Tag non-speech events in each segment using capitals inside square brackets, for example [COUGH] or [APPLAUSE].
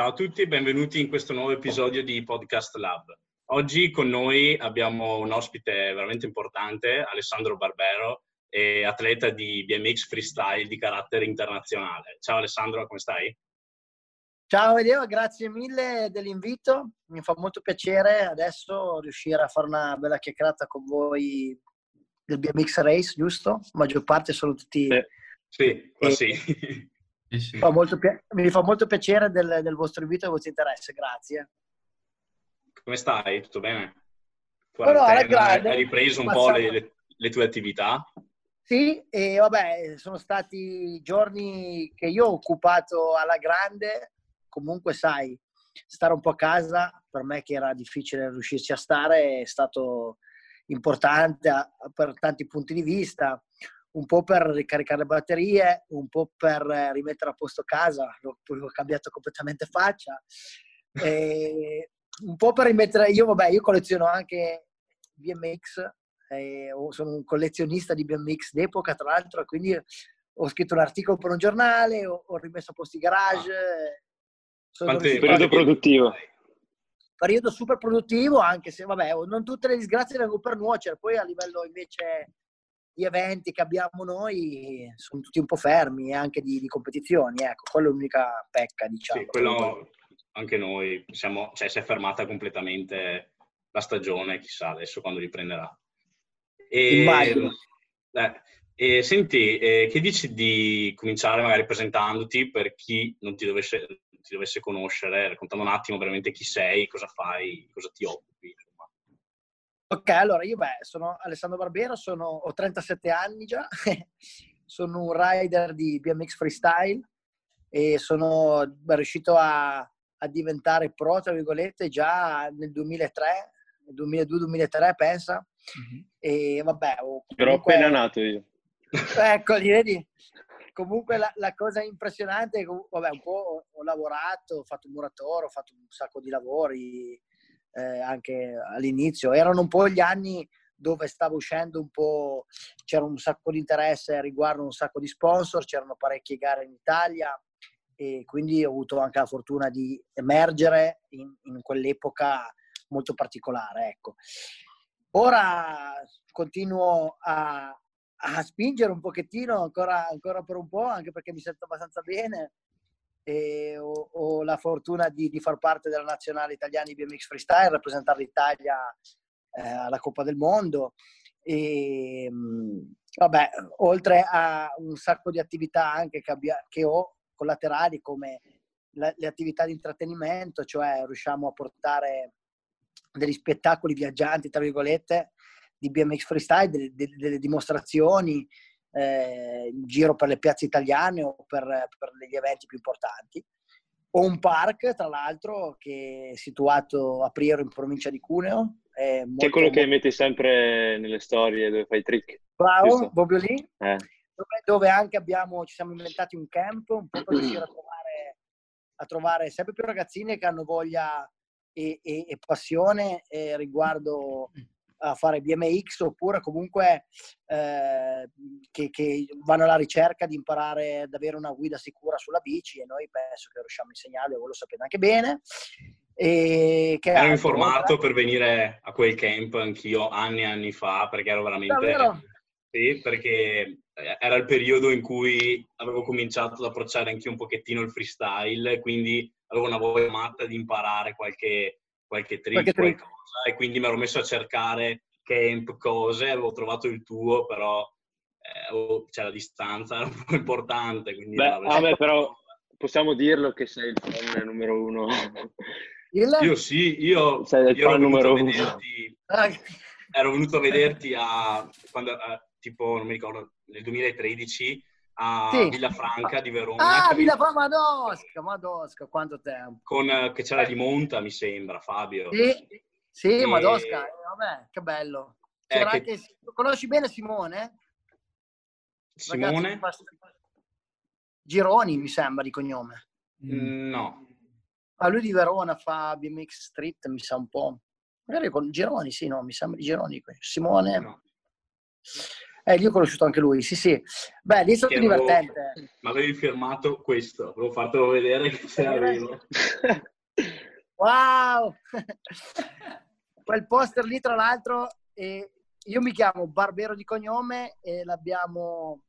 Ciao a tutti e benvenuti in questo nuovo episodio di Podcast Lab. Oggi con noi abbiamo un ospite veramente importante, Alessandro Barbero, atleta di BMX freestyle di carattere internazionale. Ciao Alessandro, come stai? Ciao Edeo, grazie mille dell'invito. Mi fa molto piacere adesso riuscire a fare una bella chiacchierata con voi del BMX Race, giusto? La maggior parte sono tutti... Eh, sì, e... sì. [LAUGHS] [LAUGHS] Sì, sì. Fa pi- mi fa molto piacere del, del, vostro invito e del vostro interesse, grazie. Come stai? Tutto bene? Quarantena, hai ripreso un passato... po' le, le, le, tue attività? Sì, e vabbè, sono stati giorni che io ho occupato alla grande, comunque sai, stare un po' a casa, per me che era difficile riuscirci a stare, è stato importante a, per tanti punti di vista un po' per ricaricare le batterie, un po' per rimettere a posto casa, poi ho cambiato completamente faccia, e un po' per rimettere, io vabbè, io colleziono anche BMX, eh, sono un collezionista di BMX d'epoca tra l'altro, quindi ho scritto un articolo per un giornale, ho, ho rimesso a posto i garage. Sono Quanti, periodo produttivo. Periodo super produttivo, anche se vabbè, non tutte le disgrazie vengono per nuocere, poi a livello invece gli eventi che abbiamo noi sono tutti un po' fermi, anche di, di competizioni, ecco, quella è l'unica pecca, diciamo. Sì, quello anche noi, siamo, cioè si è fermata completamente la stagione, chissà adesso quando riprenderà. E, eh, e senti, eh, che dici di cominciare magari presentandoti per chi non ti dovesse, ti dovesse conoscere, raccontando un attimo veramente chi sei, cosa fai, cosa ti occupi? Ok, allora io beh, sono Alessandro Barbero, sono, ho 37 anni già, [LAUGHS] sono un rider di BMX Freestyle e sono riuscito a, a diventare pro, tra virgolette, già nel 2003, 2002-2003 pensa. Mm-hmm. E vabbè... Comunque, Però appena nato io. Ecco, vedi? Comunque la, la, cosa impressionante è che vabbè, un po' ho, ho lavorato, ho fatto un muratore, ho fatto un sacco di lavori, eh, anche all'inizio. Erano un po' gli anni dove stava uscendo un po', c'era un sacco di interesse riguardo un sacco di sponsor, c'erano parecchie gare in Italia e quindi ho avuto anche la fortuna di emergere in, in quell'epoca molto particolare. Ecco. Ora continuo a, a, spingere un pochettino ancora, ancora per un po', anche perché mi sento abbastanza bene e ho, ho la fortuna di, di, far parte della nazionale italiana di BMX Freestyle, rappresentare l'Italia eh, alla Coppa del Mondo. E, vabbè, oltre a un sacco di attività anche che, abbia, che ho collaterali come la, le attività di intrattenimento, cioè riusciamo a portare degli spettacoli viaggianti, tra virgolette, di BMX Freestyle, delle, delle, delle dimostrazioni, eh, in giro per le piazze italiane o per, per gli eventi più importanti. Ho un park, tra l'altro, che è situato a Priero in provincia di Cuneo. È, molto, è quello molto... che metti sempre nelle storie dove fai trick. Bravo, giusto? proprio lì. Eh. Dove, dove, anche abbiamo, ci siamo inventati un camp, un po' per riuscire a trovare, a trovare sempre più ragazzine che hanno voglia e, e, e passione eh, riguardo a fare BMX oppure comunque eh, che, che, vanno alla ricerca di imparare ad avere una guida sicura sulla bici e noi penso che riusciamo a insegnarle, voi lo sapete anche bene. E che ero informato per venire a quel camp anch'io anni e anni fa perché ero veramente... Davvero? Sì, perché eh, era il periodo in cui avevo cominciato ad approcciare anche un pochettino il freestyle, quindi avevo una voglia matta di imparare qualche, qualche trick, qualche trick. Qualcosa, e quindi mi ero messo a cercare camp, cose, avevo trovato il tuo, però eh, c'è la distanza, [LAUGHS] era un po' importante. Quindi Beh, vabbè, però possiamo dirlo che sei il fan numero uno. Io sì, io, sei il io fan numero uno. Vederti, ero venuto a vederti a, quando, a, tipo, non mi ricordo, nel 2013 a sì. Villafranca di Verona. Ah, Villafranca, Madosca, Madosca, quanto tempo. Con, eh, che c'era di Monta, mi sembra, Fabio. Sì, sì e... Madosca, eh, vabbè, che bello. Eh, che... anche... Conosci bene Simone? Simone? Ragazzi, Gironi, mi sembra, di cognome. Mm, no. Ma lui di Verona fa BMX Street, mi sa un po'. Magari con Gironi, sì, no, mi sembra di Gironi. Simone. No. Eh, io ho conosciuto anche lui, sì, sì. Beh, lì è stato divertente. Ma avevi firmato questo, volevo fartelo vedere che se l'avevo. [LAUGHS] wow! [LAUGHS] Quel poster lì, tra l'altro, eh, io mi chiamo Barbero di cognome e l'abbiamo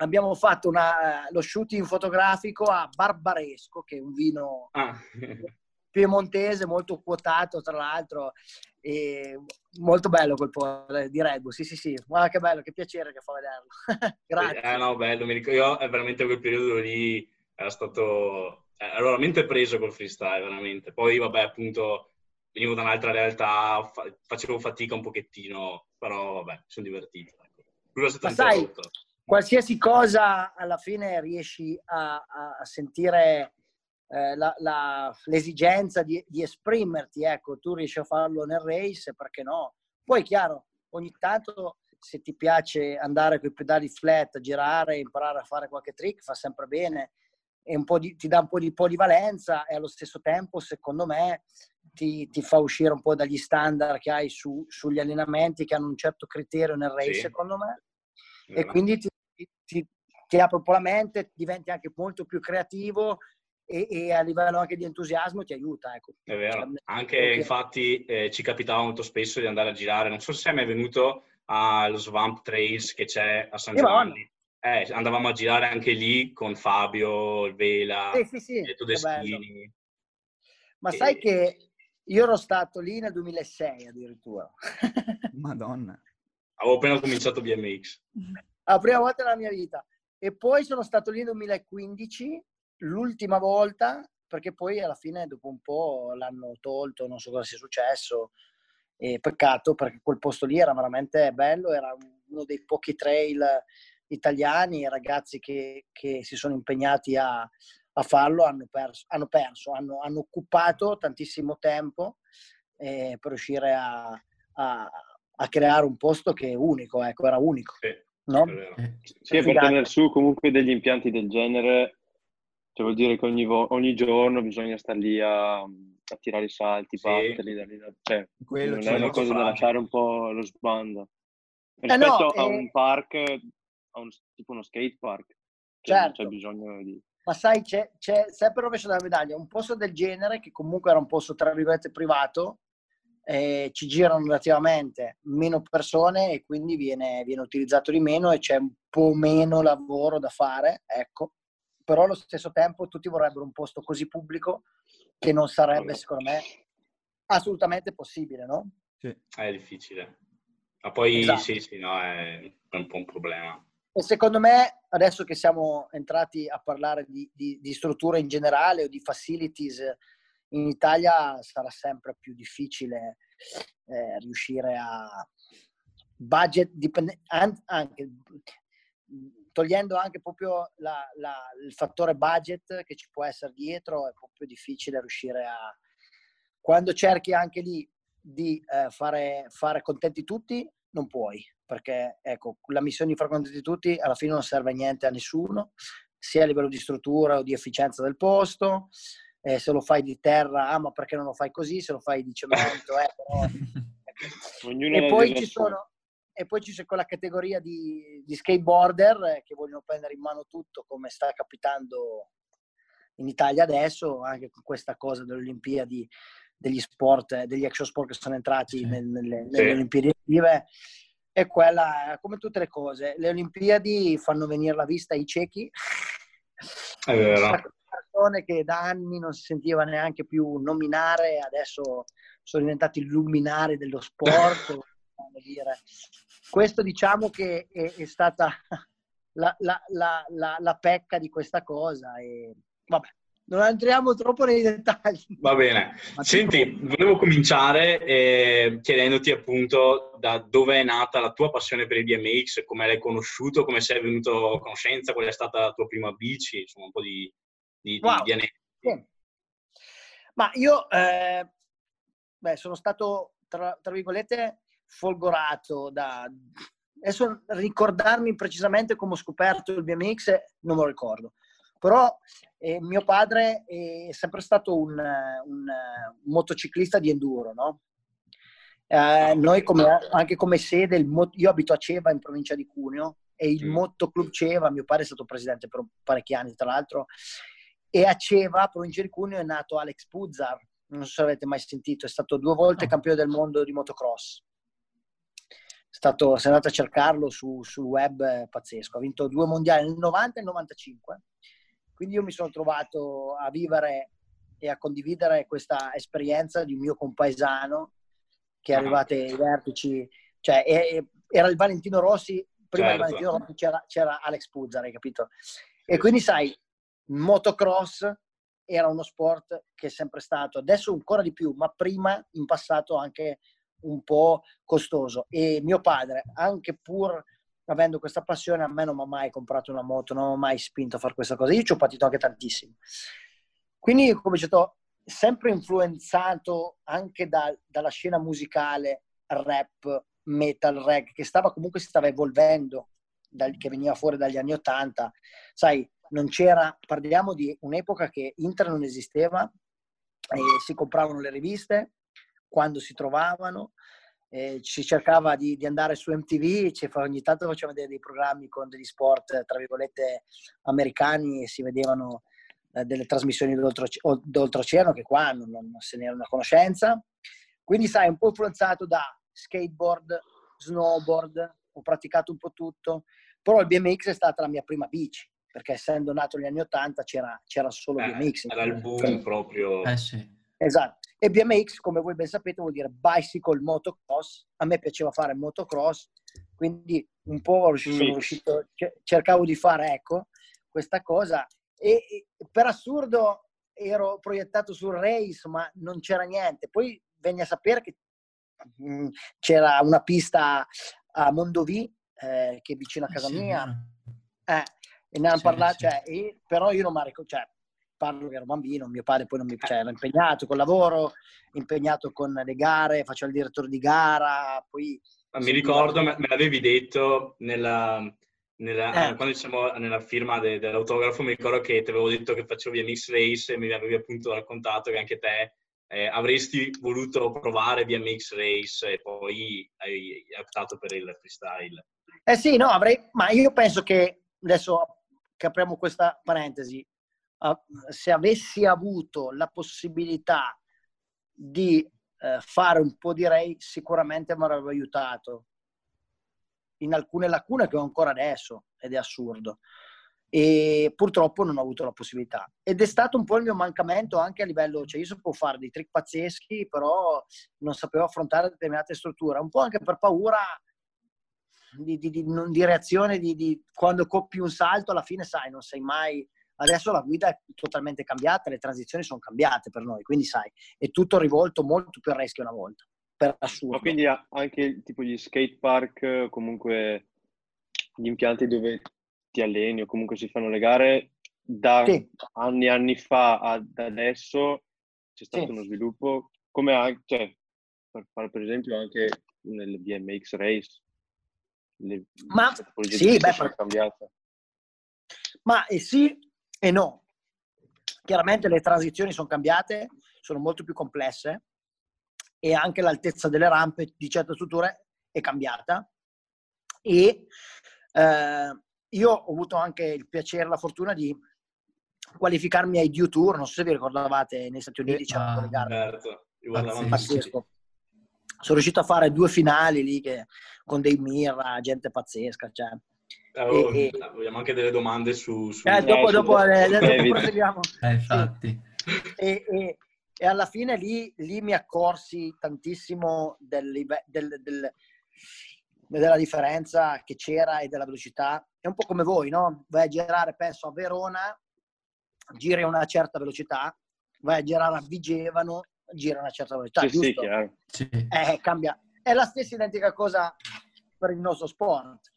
abbiamo fatto una, lo shooting fotografico a Barbaresco, che è un vino ah. [LAUGHS] piemontese molto quotato, tra l'altro, e molto bello quel po' di Red Bull. Sì, sì, sì, guarda che bello, che piacere che fa vederlo. [LAUGHS] Grazie. Eh, no, bello, mi ricordo, io veramente quel periodo lì era stato, ero veramente preso col freestyle, veramente. Poi, vabbè, appunto, venivo da un'altra realtà, fa- facevo fatica un pochettino, però, vabbè, sono divertito. Ecco. Ma sai, qualsiasi cosa alla fine riesci a, a sentire eh, la, la, l'esigenza di, di, esprimerti, ecco, tu riesci a farlo nel race, perché no? Poi, chiaro, ogni tanto se ti piace andare con i pedali flat, girare, imparare a fare qualche trick, fa sempre bene e di, ti dà un po' di polivalenza e allo stesso tempo, secondo me, ti, ti fa uscire un po' dagli standard che hai su, sugli allenamenti che hanno un certo criterio nel race, sì. secondo me. E quindi ti, ti, ti apre un po' la mente, diventi anche molto più creativo e, e, a livello anche di entusiasmo ti aiuta. Ecco. È vero, cioè, anche perché... infatti eh, ci capitava molto spesso di andare a girare, non so se è mai venuto allo Swamp Trails che c'è a San Giovanni. Eh, andavamo a girare anche lì con Fabio, il Vela, sì, sì, sì. Todeschini. Ma e... sai che io ero stato lì nel 2006 addirittura. [LAUGHS] Madonna. Avevo appena cominciato BMX. La prima volta nella mia vita. E poi sono stato lì nel 2015 l'ultima volta, perché poi alla fine dopo un po' l'hanno tolto, non so cosa sia successo, e peccato perché quel posto lì era veramente bello, era uno dei pochi trail italiani, ragazzi che, che si sono impegnati a, a farlo hanno perso, hanno, perso hanno, hanno, occupato tantissimo tempo eh, per riuscire a, a, a, creare un posto che è unico, ecco, era unico. Sì, no? sì per tenere su comunque degli impianti del genere cioè vuol dire che ogni, vo- ogni giorno bisogna stare lì a, a tirare i salti, sì. batterli, da lì, da... cioè, Quello non è una cosa da lasciare un po' lo sbando. Rispetto eh no, a eh... un park, a un, tipo uno skate park, certo. c'è bisogno di... Ma sai, c'è, c'è sempre rovescio della medaglia, un posto del genere, che comunque era un posto, tra virgolette, privato, eh, ci girano relativamente meno persone e quindi viene, viene utilizzato di meno e c'è un po' meno lavoro da fare, ecco però allo stesso tempo tutti vorrebbero un posto così pubblico che non sarebbe, secondo me, assolutamente possibile, no? Sì. È difficile. Ma poi esatto. sì, sì, no, è un po' un problema. E secondo me, adesso che siamo entrati a parlare di, di, di strutture in generale o di facilities in Italia, sarà sempre più difficile eh, riuscire a budget dipende, anche togliendo anche proprio la, la, il fattore budget che ci può essere dietro, è proprio difficile riuscire a... Quando cerchi anche lì di eh, fare, fare contenti tutti, non puoi, perché ecco, la missione di fare contenti tutti alla fine non serve a niente a nessuno, sia a livello di struttura o di efficienza del posto, eh, se lo fai di terra, ah ma perché non lo fai così, se lo fai di cemento, eh, però... [LAUGHS] [LAUGHS] e poi ci sono, e poi ci c'è quella categoria di, di skateboarder che vogliono prendere in mano tutto come sta capitando in Italia adesso, anche con questa cosa delle Olimpiadi, degli sport, degli action sport che sono entrati sì. nelle, nelle sì. Olimpiadi estive. E quella, come tutte le cose, le Olimpiadi fanno venire la vista ai ciechi. È vero. Persone che da anni non si sentiva neanche più nominare, adesso sono diventati luminari dello sport. [LAUGHS] dire questo diciamo che è, è stata [LAUGHS] la, la, la, la, pecca di questa cosa. E, vabbè, non entriamo troppo nei dettagli. Va bene. Senti, volevo cominciare eh, chiedendoti appunto da dove è nata la tua passione per il BMX, come l'hai conosciuto, come sei venuto a conoscenza, qual è stata la tua prima bici, insomma un po' di, di, wow. di. Sì. Ma io eh, beh, sono stato, tra, tra virgolette, folgorato da... Adesso ricordarmi precisamente come ho scoperto il BMX non me lo ricordo, però eh, mio padre è sempre stato un, un, motociclista di enduro, no? Eh, noi come, anche come sede, il, io abito a Ceva in provincia di Cuneo e il mm. Motto Club Ceva, mio padre è stato presidente per parecchi anni tra l'altro, e a Ceva, provincia di Cuneo, è nato Alex Puzzar, non so se avete mai sentito, è stato due volte campione del mondo di motocross. Stato, se andate a cercarlo su, sul web, è pazzesco. Ha vinto due mondiali nel 90 e nel 95. Quindi io mi sono trovato a vivere e a condividere questa esperienza di un mio compaesano che è ah. arrivato ai vertici. Cioè, era il Valentino Rossi, prima certo. di Valentino Rossi c'era, c'era Alex Puzzar, hai capito? E quindi sai, motocross era uno sport che è sempre stato, adesso ancora di più, ma prima in passato anche un po' costoso. E mio padre, anche pur avendo questa passione, a me non mi ha mai comprato una moto, non mi ha mai spinto a fare questa cosa. Io ci ho patito anche tantissimo. Quindi ho cominciato sempre influenzato anche da, dalla scena musicale, rap, metal, reg, che stava comunque si stava evolvendo, dal, che veniva fuori dagli anni Ottanta. Sai, non c'era, parliamo di un'epoca che internet non esisteva si compravano le riviste quando si trovavano, eh, si cercava di, di, andare su MTV, ogni tanto facevano vedere dei programmi con degli sport, tra virgolette, americani e si vedevano eh, delle trasmissioni d'oltreoceano che qua non, non se ne era una conoscenza. Quindi sai, un po' influenzato da skateboard, snowboard, ho praticato un po' tutto, però il BMX è stata la mia prima bici perché essendo nato negli anni 80 c'era, c'era solo eh, BMX. Era il boom proprio. Eh sì. Esatto. E BMX, come voi ben sapete, vuol dire bicycle motocross. A me piaceva fare motocross, quindi un po' sono riuscito, cercavo di fare, ecco, questa cosa. E, e per assurdo ero proiettato sul race, ma non c'era niente. Poi venne a sapere che mh, mm, c'era una pista a Mondovì, eh, che è vicino a casa sì, mia. Eh, e ne hanno sì, parlato, sì. Cioè, e, però io non mi ricordo, cioè, parlo che ero bambino, mio padre poi non mi, cioè, era impegnato col lavoro, impegnato con le gare, faceva il direttore di gara, poi... Ma mi ricordo, me, me l'avevi detto nella, nella, eh. quando siamo nella firma de, dell'autografo, mi ricordo che ti avevo detto che facevo BMX Race e mi avevi appunto raccontato che anche te eh, avresti voluto provare BMX Race e poi hai, hai optato per il freestyle. Eh sì, no, avrei, ma io penso che adesso che apriamo questa parentesi, se avessi avuto la possibilità di eh, fare un po' di Ray, sicuramente mi avrebbe aiutato in alcune lacune che ho ancora adesso, ed è assurdo. E purtroppo non ho avuto la possibilità. Ed è stato un po' il mio mancamento anche a livello, cioè io sapevo fare dei trick pazzeschi, però non sapevo affrontare determinate strutture, un po' anche per paura di, di, di, di reazione, di, quando coppi un salto, alla fine sai, non sei mai... Adesso la guida è totalmente cambiata, le transizioni sono cambiate per noi, quindi sai, è tutto rivolto molto più a rescue una volta, per assurdo. Ma quindi anche tipo gli skate park, comunque gli impianti dove ti alleni o comunque si fanno le gare, da sì. anni e anni fa ad adesso c'è stato sì. uno sviluppo, come anche, cioè, per fare per esempio anche nel BMX Race, le, ma sì, beh, sono cambiate. Ma eh, sì e no. Chiaramente le transizioni sono cambiate, sono molto più complesse e anche l'altezza delle rampe di certe strutture è cambiata. E eh, io ho avuto anche il piacere e la fortuna di qualificarmi ai Due Tour, non so se vi ricordavate, negli Stati Uniti c'erano ah, le gare. Certo. Sono riuscito a fare due finali lì che con dei Mirra, gente pazzesca. Cioè. Oh, e, e... Vogliamo anche delle domande su... su... Eh, dopo, dopo, eh, dopo proseguiamo. Eh, infatti. E, e, e, alla fine lì, lì, mi accorsi tantissimo del, del, del, della differenza che c'era e della velocità. È un po' come voi, no? Vai a girare, penso, a Verona, giri a una certa velocità, vai a girare a Vigevano, gira a una certa velocità, sì, giusto? Sì, sì. Eh, cambia, è la stessa identica cosa per il nostro sport.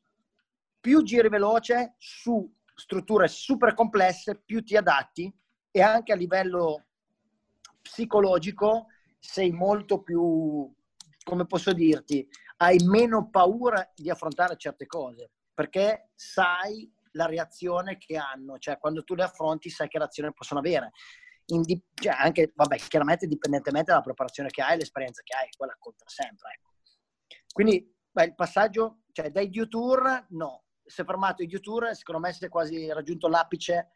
Più giri veloce su strutture super complesse, più ti adatti e anche a livello psicologico sei molto più, come posso dirti, hai meno paura di affrontare certe cose perché sai la reazione che hanno, cioè quando tu le affronti sai che reazione possono avere. di, cioè anche, vabbè, chiaramente dipendentemente dalla preparazione che hai, l'esperienza che hai, quella conta sempre. Ecco. Quindi beh, il passaggio, cioè dai due tour, no. Si è fermato i due tour, secondo me si è quasi raggiunto l'apice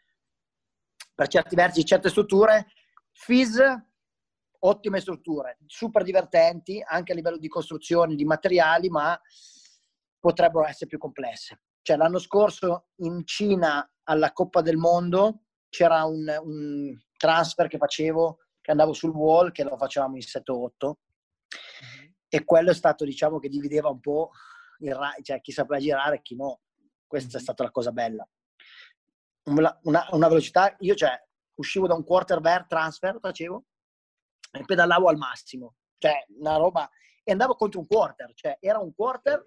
per certi versi, certe strutture. Fizz, ottime strutture, super divertenti anche a livello di costruzione, di materiali, ma potrebbero essere più complesse. Cioè, l'anno scorso in Cina alla Coppa del Mondo c'era un, un transfer che facevo, che andavo sul wall, che lo facevamo in 7-8, mm-hmm. e quello è stato, diciamo, che divideva un po' il, cioè, chi sapeva girare e chi no. Questa mm-hmm. è stata la cosa bella. Una, una, una velocità, io cioè, uscivo da un quarter bear transfer, facevo, e pedalavo al massimo. Cioè, una roba... E andavo contro un quarter, cioè era un quarter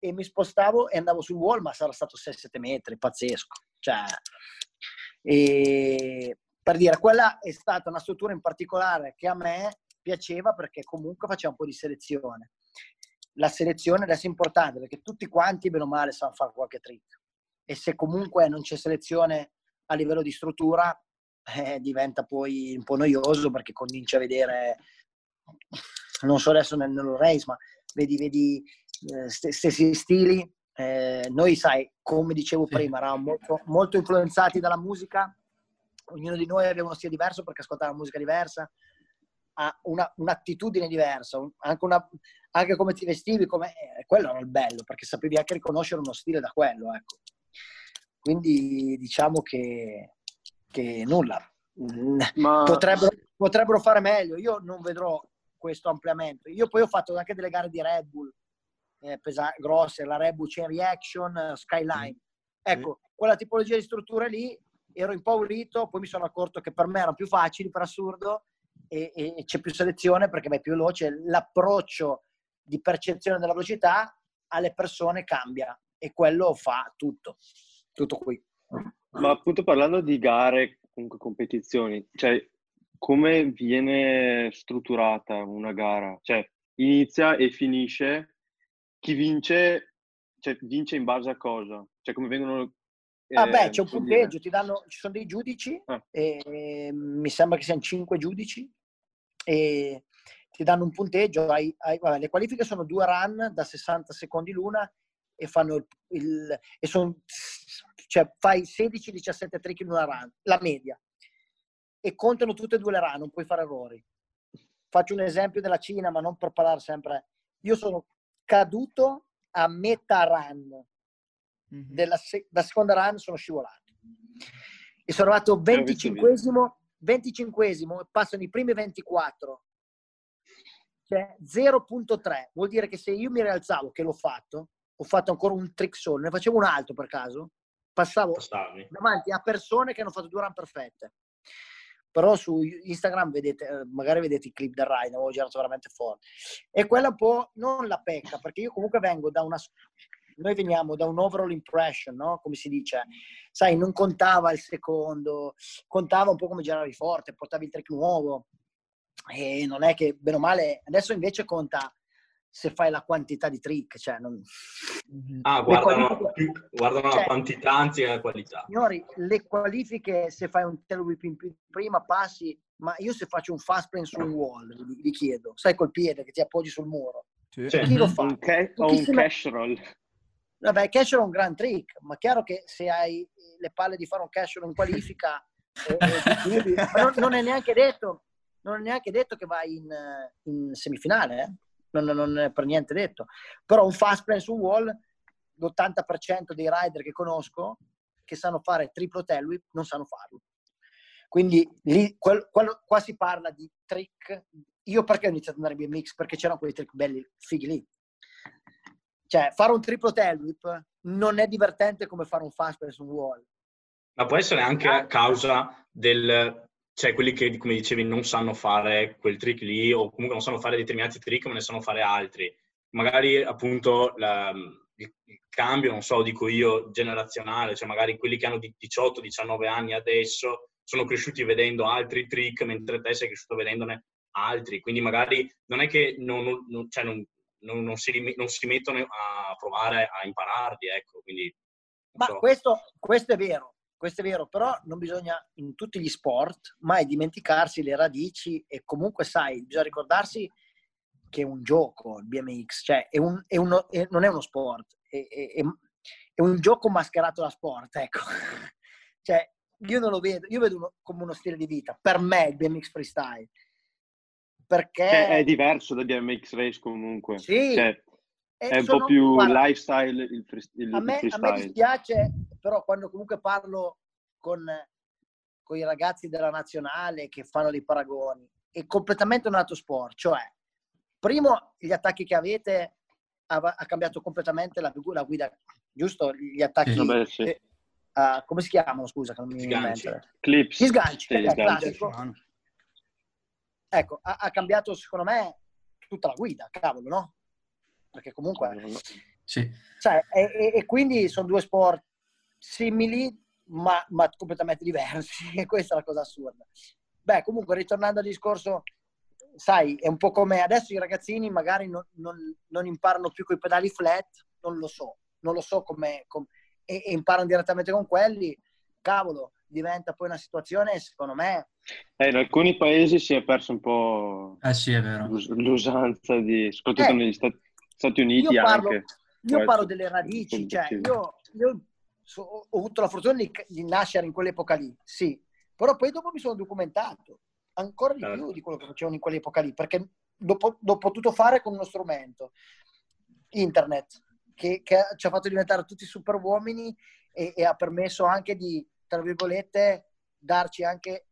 e mi spostavo e andavo sul wall, ma sarà stato 6-7 metri, pazzesco. Cioè, e per dire, quella è stata una struttura in particolare che a me piaceva perché comunque faceva un po' di selezione. La selezione adesso è importante perché tutti quanti, bene o male, sanno fare qualche trick. E se comunque non c'è selezione a livello di struttura, eh, diventa poi un po' noioso perché cominci a vedere, non so adesso nel, nello race, ma vedi, vedi eh, stessi stili. Eh, noi, sai, come dicevo sì. prima, eravamo molto, molto, influenzati dalla musica. Ognuno di noi aveva uno stile diverso perché ascoltava musica diversa, ha una, un'attitudine diversa, anche, una, anche, come ti vestivi, come, eh, quello era il bello perché sapevi anche riconoscere uno stile da quello. Ecco. Quindi diciamo che, che nulla. Ma... Potrebbero, potrebbero fare meglio. Io non vedrò questo ampliamento. Io poi ho fatto anche delle gare di Red Bull eh, pesa- grosse, la Red Bull Chain Reaction, uh, Skyline. Ecco, quella tipologia di strutture lì ero impaurito, poi mi sono accorto che per me erano più facili, per assurdo, e, e c'è più selezione perché vai più veloce. L'approccio di percezione della velocità alle persone cambia e quello fa tutto, tutto qui. Ma appunto parlando di gare, comunque competizioni, cioè come viene strutturata una gara? Cioè inizia e finisce, chi vince, cioè vince in base a cosa? Cioè come vengono... Eh, ah beh, c'è un punteggio, ti danno, ci sono dei giudici, ah. e, mi sembra che siano cinque giudici, e ti danno un punteggio, hai, hai, vabbè, le qualifiche sono due run da 60 secondi l'una e fanno il, il e son, cioè fai 16-17 trick in una run, la media, e contano tutte e due le run, non puoi fare errori. Faccio un esempio della Cina, ma non per parlare sempre. Io sono caduto a metà run, mm-hmm. della se- da seconda run sono scivolato. E sono arrivato 25esimo, 25esimo e passano i primi 24 cioè 0.3 vuol dire che se io mi rialzavo che l'ho fatto ho fatto ancora un trick solo, ne facevo un altro per caso, passavo Passavi. davanti a persone che hanno fatto due run perfette. Però su Instagram vedete, eh, magari vedete i clip del ride, avevo girato veramente forte. E quella un po' non la pecca, perché io comunque vengo da una noi veniamo da un overall impression, no? Come si dice, sai, non contava il secondo, contava un po' come giravi forte, portavi il trick nuovo. E non è che, bene o male, adesso invece conta se fai la quantità di trick. Cioè non... Ah, guardano, qualifiche... guardano cioè, la quantità anziché la qualità. Signori, le qualifiche, se fai un tail whip in prima passi, ma io se faccio un fast plane su un wall, vi, chiedo, sai col piede che ti appoggi sul muro, sì. chi lo fa? Un ca- o un cash roll. Vabbè, cash roll è un gran trick, ma chiaro che se hai le palle di fare un cash roll in qualifica, [LAUGHS] eh, eh, non, non, è neanche detto, non è neanche detto che vai in, in semifinale, eh? non, non è per niente detto. Però un fast plan su wall, l'80% dei rider che conosco che sanno fare triplo tail whip non sanno farlo. Quindi lì, quel, quel, qua si parla di trick. Io perché ho iniziato ad andare in BMX? Perché c'erano quei trick belli, fighi lì. Cioè, fare un triplo tail whip non è divertente come fare un fast su wall. Ma può essere anche a causa del cioè quelli che, come dicevi, non sanno fare quel trick lì o comunque non sanno fare determinati trick ma ne sanno fare altri. Magari appunto la, il, il, cambio, non so, dico io, generazionale, cioè magari quelli che hanno 18-19 anni adesso sono cresciuti vedendo altri trick mentre te sei cresciuto vedendone altri. Quindi magari non è che non, non, cioè non, non si, si, mettono a provare a impararli, ecco. Quindi, ma so. questo, questo è vero, questo è vero, però non bisogna in tutti gli sport mai dimenticarsi le radici e comunque sai, bisogna ricordarsi che è un gioco il BMX, cioè è un, è uno, è, non è uno sport, è, è, un gioco mascherato da sport, ecco. [LAUGHS] cioè, io non lo vedo, io vedo uno, come uno stile di vita, per me il BMX freestyle. Perché... È, diverso dal BMX race comunque. Sì. Cioè, è un po' più guarda, lifestyle il, il, a me, freestyle. A me dispiace, però quando comunque parlo con, con i ragazzi della nazionale che fanno dei paragoni, è completamente un altro sport. Cioè, primo, gli attacchi che avete ha, ha cambiato completamente la, la, guida, giusto? Gli attacchi... Sì, beh, sì. Uh, come si chiamano, scusa? Che non mi sganci. Clips. Gli sganci, sì, gli sganci. Ecco, ha, ha cambiato secondo me tutta la guida, cavolo, no? Perché comunque... Sì. Cioè, e, e, quindi sono due sport simili, ma, ma, completamente diversi. [LAUGHS] E questa è la cosa assurda. Beh, comunque, ritornando al discorso, sai, è un po' come adesso i ragazzini magari non, non, non imparano più con i pedali flat, non lo so, non lo so come... Com- e, e imparano direttamente con quelli, cavolo, diventa poi una situazione, secondo me... Eh, in alcuni paesi si è perso un po' eh sì, l'usanza di, soprattutto eh, negli Stati Stati Uniti io parlo, anche. Io parlo delle radici, cioè io, io so, ho avuto la fortuna di, di, nascere in quell'epoca lì, sì, però poi dopo mi sono documentato ancora di certo. più di quello che facevano in quell'epoca lì, perché l'ho, l'ho potuto fare con uno strumento, internet, che, che, ci ha fatto diventare tutti super uomini e, e ha permesso anche di, tra virgolette, darci anche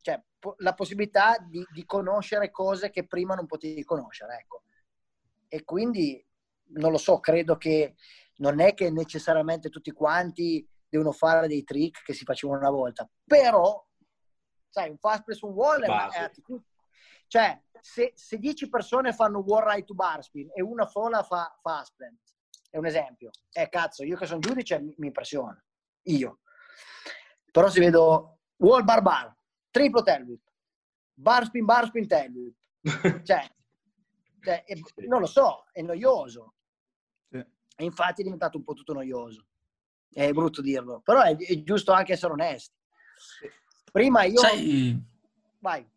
cioè, po- la possibilità di, di, conoscere cose che prima non potevi conoscere. Ecco e quindi non lo so, credo che non è che necessariamente tutti quanti devono fare dei trick che si facevano una volta, però sai, un fast press un wall è, è cioè se, se 10 persone fanno wall right to bar spin e una sola fa fast press, è un esempio. Eh cazzo, io che sono giudice mi, mi impressiona. Io. Però se vedo wall bar bar, triplo tail whip, bar spin bar spin tail whip. [LAUGHS] Cioè, cioè, è, non lo so, è noioso. Sì. E infatti è diventato un po' tutto noioso. È brutto dirlo, però è, è giusto anche essere onesti. Prima io... Sai... Vai.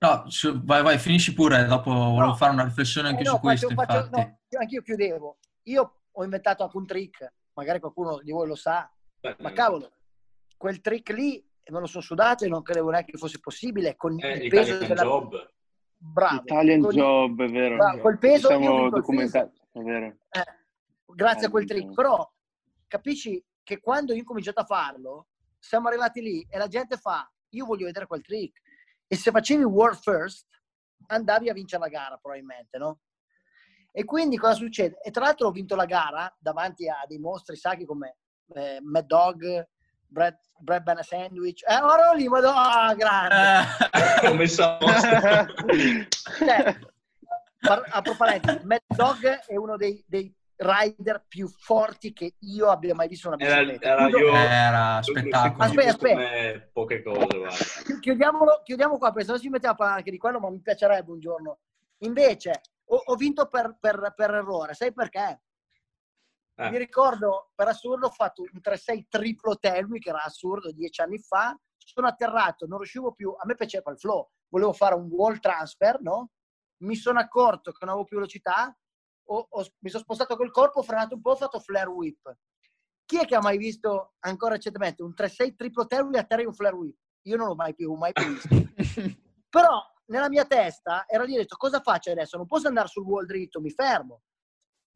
No, su, vai, vai, finisci pure, dopo volevo no. fare una riflessione anche eh no, su questo, faccio, infatti. No, anche io chiudevo. Io ho inventato anche un trick, magari qualcuno di voi lo sa, Beh, ma cavolo, quel trick lì me lo sono sudato e non credevo neanche fosse possibile con eh, il peso della... Job bravo. Italian con, Job, è vero. Bravo, col peso siamo documentati, è vero. Eh, grazie a quel trick. Però capisci che quando io ho cominciato a farlo, siamo arrivati lì e la gente fa, io voglio vedere quel trick. E se facevi world first, andavi a vincere la gara probabilmente, no? E quindi cosa succede? E tra l'altro ho vinto la gara davanti a dei mostri sacri come eh, Mad Dog, Brad, Brad Banner Sandwich. Eh, ora lì, madonna, ah, grande. Ho messo a [LAUGHS] cioè, parentesi, Mad Dog è uno dei, dei rider più forti che io abbia mai visto una bicicletta. Era, era, io, era spettacolo. Aspetta, aspetta. Poche cose, guarda. Chiudiamolo, chiudiamo qua, perché se no ci mettiamo a parlare anche di quello, ma mi piacerebbe un giorno. Invece, ho, ho vinto per, per, per errore, sai perché? Eh. Mi ricordo, per assurdo, ho fatto un 3-6 triplo Telmi, che era assurdo, dieci anni fa. Sono atterrato, non riuscivo più, a me piaceva il flow, volevo fare un wall transfer, no? Mi sono accorto che non avevo più velocità, ho, ho, mi sono spostato col corpo, ho frenato un po', ho fatto flare whip. Chi è che ha mai visto ancora recentemente un 3-6 triplo Telmi a terra un flare whip? Io non l'ho mai più, mai più visto. [LAUGHS] Però nella mia testa era lì, ho detto, cosa faccio adesso? Non posso andare sul wall dritto, mi fermo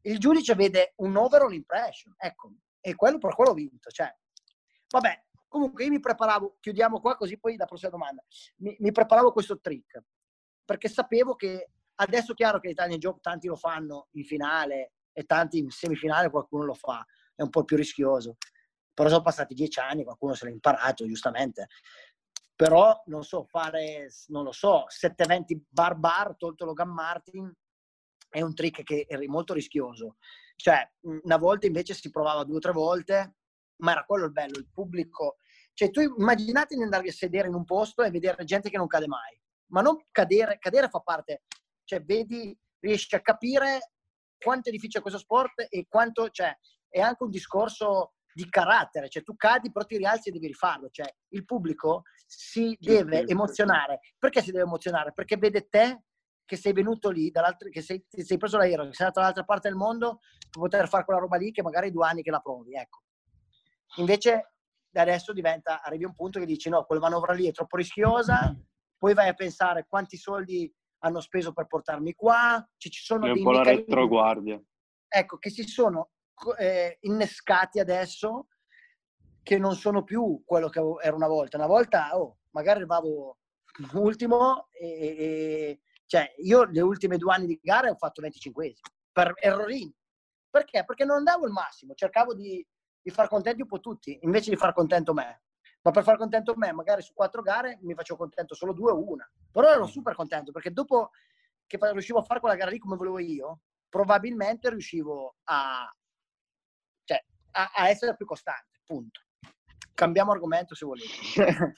il giudice vede un overall impression, ecco, e quello per quello ho vinto. Cioè, vabbè, comunque io mi preparavo, chiudiamo qua così poi la prossima domanda, mi, mi preparavo questo trick, perché sapevo che adesso è chiaro che l'Italia Job tanti lo fanno in finale e tanti in semifinale qualcuno lo fa, è un po' più rischioso. Però sono passati dieci anni, qualcuno se l'ha imparato, giustamente. Però, non so, fare, non lo so, 720 bar bar, tolto Logan Martin, è un trick che è molto rischioso. Cioè, una volta invece si provava due o tre volte, ma era quello il bello, il pubblico. Cioè, tu immaginate di andare a sedere in un posto e vedere gente che non cade mai. Ma non cadere, cadere fa parte, cioè, vedi, riesci a capire quanto è difficile questo sport e quanto, cioè, è anche un discorso di carattere, cioè tu cadi però ti rialzi e devi rifarlo, cioè il pubblico si deve emozionare. Perché si deve emozionare? Perché vede te che sei venuto lì, che sei, sei preso l'aereo, che sei andato dall'altra parte del mondo per poter fare quella roba lì che magari due anni che la provi, ecco. Invece adesso diventa, arrivi a un punto che dici no, quella manovra lì è troppo rischiosa, poi vai a pensare quanti soldi hanno speso per portarmi qua, ci, ci sono è un po' la retroguardia. Ecco, che si sono eh, innescati adesso che non sono più quello che era una volta. Una volta, oh, magari arrivavo ultimo e, e, cioè io le ultime due anni di gara ho fatto 25 per errorini. Perché? Perché non andavo il massimo, cercavo di, di far contenti un po' tutti, invece di far contento me. Ma per far contento me, magari su quattro gare mi facevo contento solo due o una. Però ero super contento perché dopo che riuscivo a fare quella gara lì come volevo io, probabilmente riuscivo a, cioè, a, a essere più costante, punto. Cambiamo argomento se volete.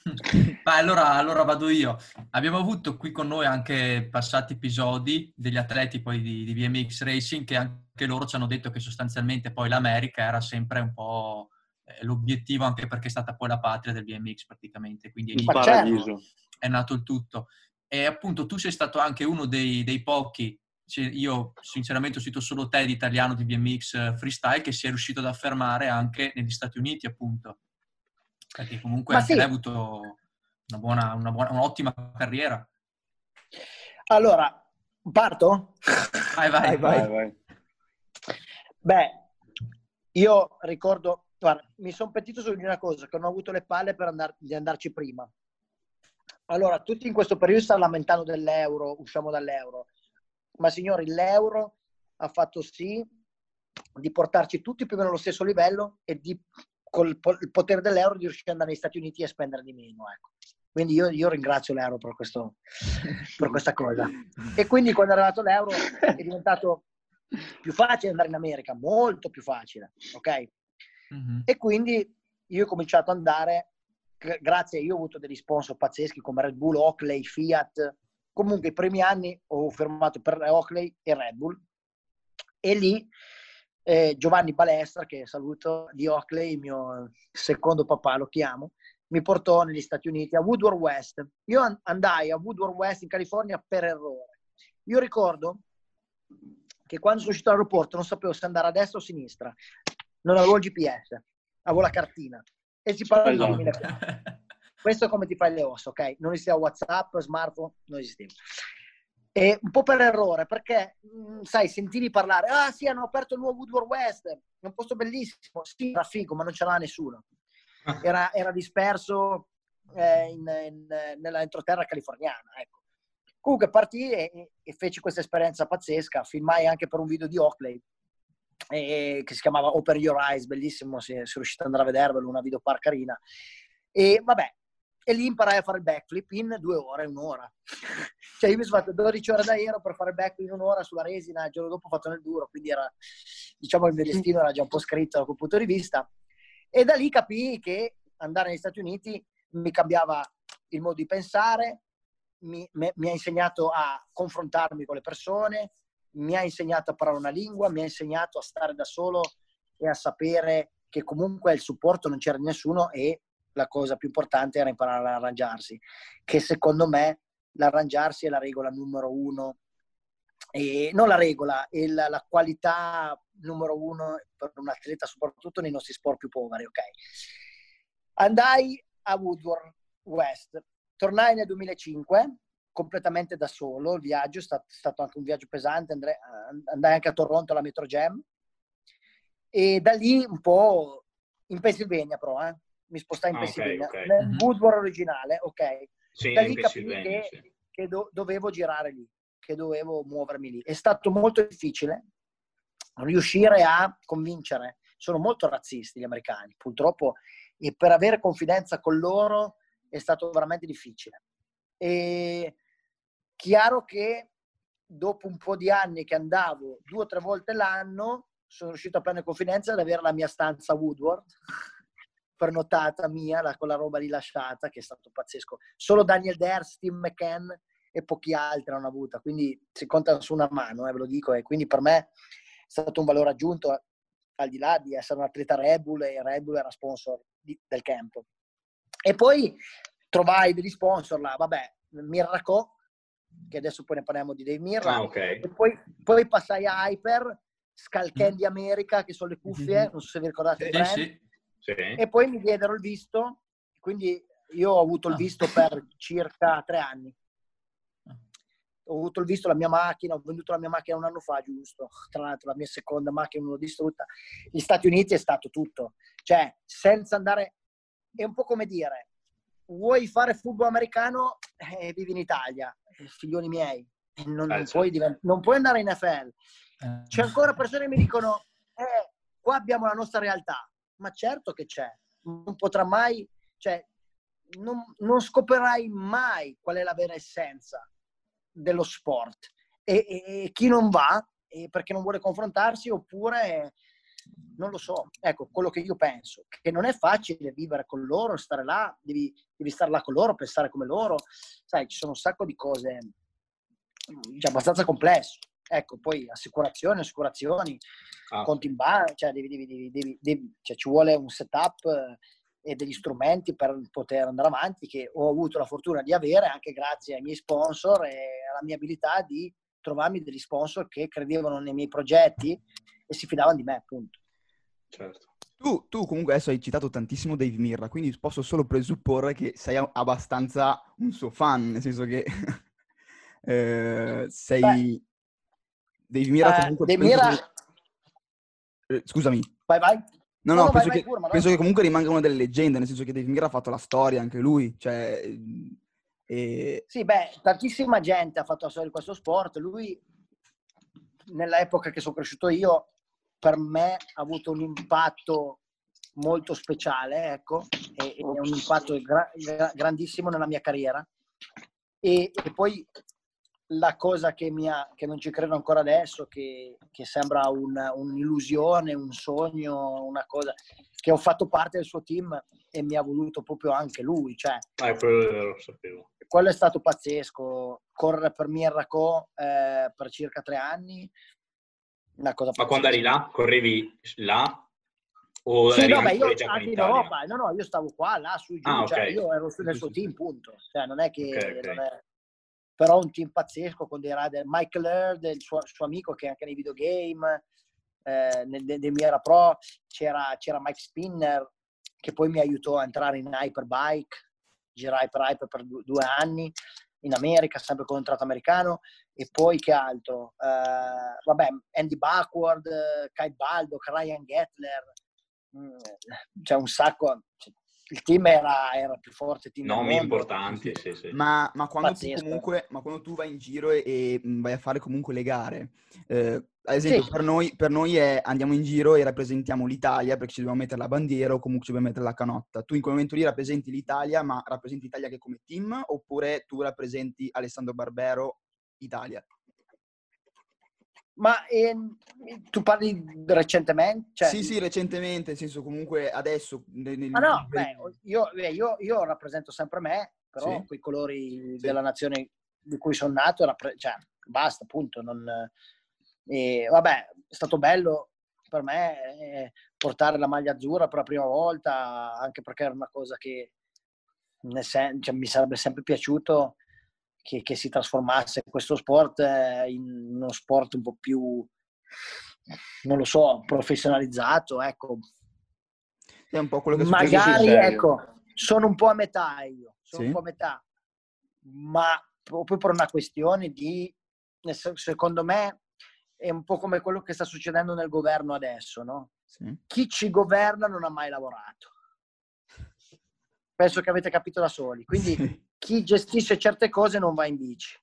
[LAUGHS] Ma allora, allora, vado io. Abbiamo avuto qui con noi anche passati episodi degli atleti poi di, di BMX Racing che anche loro ci hanno detto che sostanzialmente poi l'America era sempre un po' eh, l'obiettivo anche perché è stata poi la patria del BMX praticamente, quindi il paradiso. è nato il tutto. E appunto tu sei stato anche uno dei, dei pochi io sinceramente ho sentito solo te di italiano di BMX eh, freestyle che si è riuscito ad affermare anche negli Stati Uniti appunto perché comunque sì. hai avuto una buona, una buona, un'ottima carriera allora parto? vai vai, vai, vai. vai. beh io ricordo guarda, mi sono pentito su di una cosa che non ho avuto le palle per andar, di andarci prima allora tutti in questo periodo stanno lamentando dell'euro usciamo dall'euro ma signori, l'euro ha fatto sì di portarci tutti più o meno allo stesso livello e di, col il potere dell'euro di riuscire ad andare negli Stati Uniti e spendere di meno. Ecco. Quindi io, io, ringrazio l'euro per, questo, per questa cosa. E quindi quando è arrivato l'euro è diventato più facile andare in America, molto più facile, ok? Mm-hmm. E quindi io ho cominciato ad andare, grazie, io ho avuto degli sponsor pazzeschi come Red Bull, Oakley, Fiat, Comunque i primi anni ho fermato per Oakley e Red Bull e lì eh, Giovanni Balestra, che saluto di Oakley, il mio secondo papà lo chiamo, mi portò negli Stati Uniti a Woodward West. Io andai a Woodward West in California per errore. Io ricordo che quando sono uscito dall'aeroporto non sapevo se andare a destra o a sinistra. Non avevo il GPS, avevo la cartina e si parla di 2004. [LAUGHS] Questo è come ti fai le ossa, ok? Non esisteva WhatsApp, smartphone, non esisteva. E un po' per errore, perché, mm, sai, sentivi parlare, ah sì, hanno aperto il nuovo Woodward West, è un posto bellissimo, sì, era figo, ma non ce l'ha nessuno. Ah. Era, era disperso eh, in, in, nella entroterra californiana, ecco. Comunque partì e, e, feci questa esperienza pazzesca, filmai anche per un video di Oakley, e, che si chiamava Open Your Eyes, bellissimo, se, se riuscite ad andare a vedervelo, una video par carina. E vabbè, e lì imparai a fare il backflip in due ore, un'ora. [LAUGHS] cioè io mi sono fatto 12 ore d'aereo per fare il backflip in un'ora sulla resina, il giorno dopo ho fatto nel duro, quindi era, diciamo, il mio destino era già un po' scritto da quel punto di vista. E da lì capii che andare negli Stati Uniti mi cambiava il modo di pensare, mi, mi, mi ha insegnato a confrontarmi con le persone, mi ha insegnato a parlare una lingua, mi ha insegnato a stare da solo e a sapere che comunque il supporto non c'era nessuno e la cosa più importante era imparare ad arrangiarsi, che secondo me l'arrangiarsi è la regola numero uno, e non la regola, è la, la qualità numero uno per un atleta, soprattutto nei nostri sport più poveri, ok? Andai a Woodward West, tornai nel 2005 completamente da solo, il viaggio è stato, stato anche un viaggio pesante, andrei, andai anche a Toronto alla Metro Jam e da lì un po' in Pennsylvania però, eh? Mi spostai in ah, Pennsylvania, okay, okay. nel mm-hmm. Woodward originale, ok. Sì, da lì capii che, sì. che do, dovevo girare lì, che dovevo muovermi lì. È stato molto difficile riuscire a convincere, sono molto razzisti gli americani, purtroppo, e per avere confidenza con loro è stato veramente difficile. E chiaro che dopo un po' di anni che andavo due o tre volte l'anno, sono riuscito a prendere confidenza ad avere la mia stanza Woodward prenotata mia, la, con la roba rilasciata, che è stato pazzesco. Solo Daniel Der, Steve McCann e pochi altri hanno avuto, quindi si conta su una mano, eh, ve lo dico, e quindi per me è stato un valore aggiunto al di là di essere un atleta Red Bull e Red Bull era sponsor di, del campo. E poi trovai degli sponsor là, vabbè, Mirraco, che adesso poi ne parliamo di Dave Mirra, ah, okay. e poi, poi, passai a Hyper, Scalcandy mm. America, che sono le cuffie, mm-hmm. non so se vi ricordate il brand, sì, sì. e poi mi diedero il visto, quindi io ho avuto il ah. visto per circa tre anni ho avuto il visto la mia macchina, ho venduto la mia macchina un anno fa, giusto? Tra l'altro la mia seconda macchina l'ho distrutta. Gli Stati Uniti è stato tutto. Cioè, senza andare... È un po' come dire, vuoi fare football americano? Eh, vivi in Italia, eh, figlioli miei. Non, eh, non, puoi divent- non, puoi andare in NFL. Eh. C'è ancora persone che mi dicono, eh, qua abbiamo la nostra realtà. Ma certo che c'è. Non potrà mai... Cioè, non, non scoprirai mai qual è la vera essenza dello sport e, e, e chi non va perché non vuole confrontarsi oppure non lo so, ecco quello che io penso, che non è facile vivere con loro, stare là, devi, devi stare là con loro, pensare come loro, sai, ci sono un sacco di cose cioè, abbastanza complesso. Ecco, poi assicurazioni, assicurazioni, ah. conti in banca, cioè, devi, devi, devi, cioè, ci vuole un setup e degli strumenti per poter andare avanti che ho avuto la fortuna di avere anche grazie ai miei sponsor e alla mia abilità di trovarmi degli sponsor che credevano nei miei progetti e si fidavano di me, appunto. Certo. Tu, tu, comunque adesso hai citato tantissimo Dave Mirra, quindi posso solo presupporre che sei abbastanza un suo fan, nel senso che [LAUGHS] eh, sei... Beh, Dave Mirra eh, comunque... Dave Mirra... Che... Eh, scusami. Vai, vai. No, no, no penso, vai, che, pure, penso che, comunque rimanga una delle leggende, nel senso che Dave Mirra ha fatto la storia anche lui. Cioè, e... Sì, beh, tantissima gente ha fatto la storia di questo sport. Lui, nell'epoca che sono cresciuto io, per me ha avuto un impatto molto speciale, ecco, e, e un impatto gra- grandissimo nella mia carriera. E, e poi la cosa che, ha, che, non ci credo ancora adesso, che, che sembra un, un'illusione, un sogno, una cosa, che ho fatto parte del suo team e mi ha voluto proprio anche lui. Cioè, ah, quello lo sapevo. Quello è stato pazzesco. Correre per Mirraco eh, per circa tre anni. Una cosa Ma quando eri là, correvi là? O sì, no, beh, io anche in, Europa, no, no, io stavo qua, là, su, giù, ah, cioè, okay. io ero nel suo team, punto. Cioè, non è che okay, okay. Non è però un team pazzesco con dei rider, Michael Laird, il suo, suo, amico che è anche nei videogame, eh, nel, nel Miera Pro, c'era, c'era Mike Spinner che poi mi aiutò a entrare in Hyperbike, girai per Hyper per due, due anni in America, sempre con un contratto americano, e poi che altro? Uh, vabbè, Andy Backward, Kai Baldo, Ryan Gettler, mm, c'è un sacco, il team era, era più forte. Team Nomi importanti, sì, sì. Ma, ma, quando tu comunque, ma, quando tu vai in giro e, e vai a fare comunque le gare, eh, ad esempio sì. per, noi, per noi è, andiamo in giro e rappresentiamo l'Italia perché ci dobbiamo mettere la bandiera o comunque ci dobbiamo mettere la canotta. Tu in quel momento lì rappresenti l'Italia, ma rappresenti l'Italia che come team oppure tu rappresenti Alessandro Barbero Italia? Ma eh, tu parli recentemente? Cioè... Sì, sì, recentemente, nel senso comunque adesso. Nel. Ah no, beh, io, io, io, rappresento sempre me, però sì. con i colori sì. della nazione di cui sono nato, rappre- cioè, basta, appunto. Non... E, vabbè, è stato bello per me eh, portare la maglia azzurra per la prima volta, anche perché era una cosa che sen- cioè, mi sarebbe sempre piaciuto che, che si trasformasse questo sport eh, in uno sport un po' più, non lo so, professionalizzato, ecco. È un po' quello che Magari, ecco, sono un po' a metà io, sono sì. un po' a metà, ma proprio per una questione di, secondo me, è un po' come quello che sta succedendo nel governo adesso, no? Sì. Chi ci governa non ha mai lavorato. Penso che avete capito da soli. Quindi sì chi gestisce certe cose non va in bici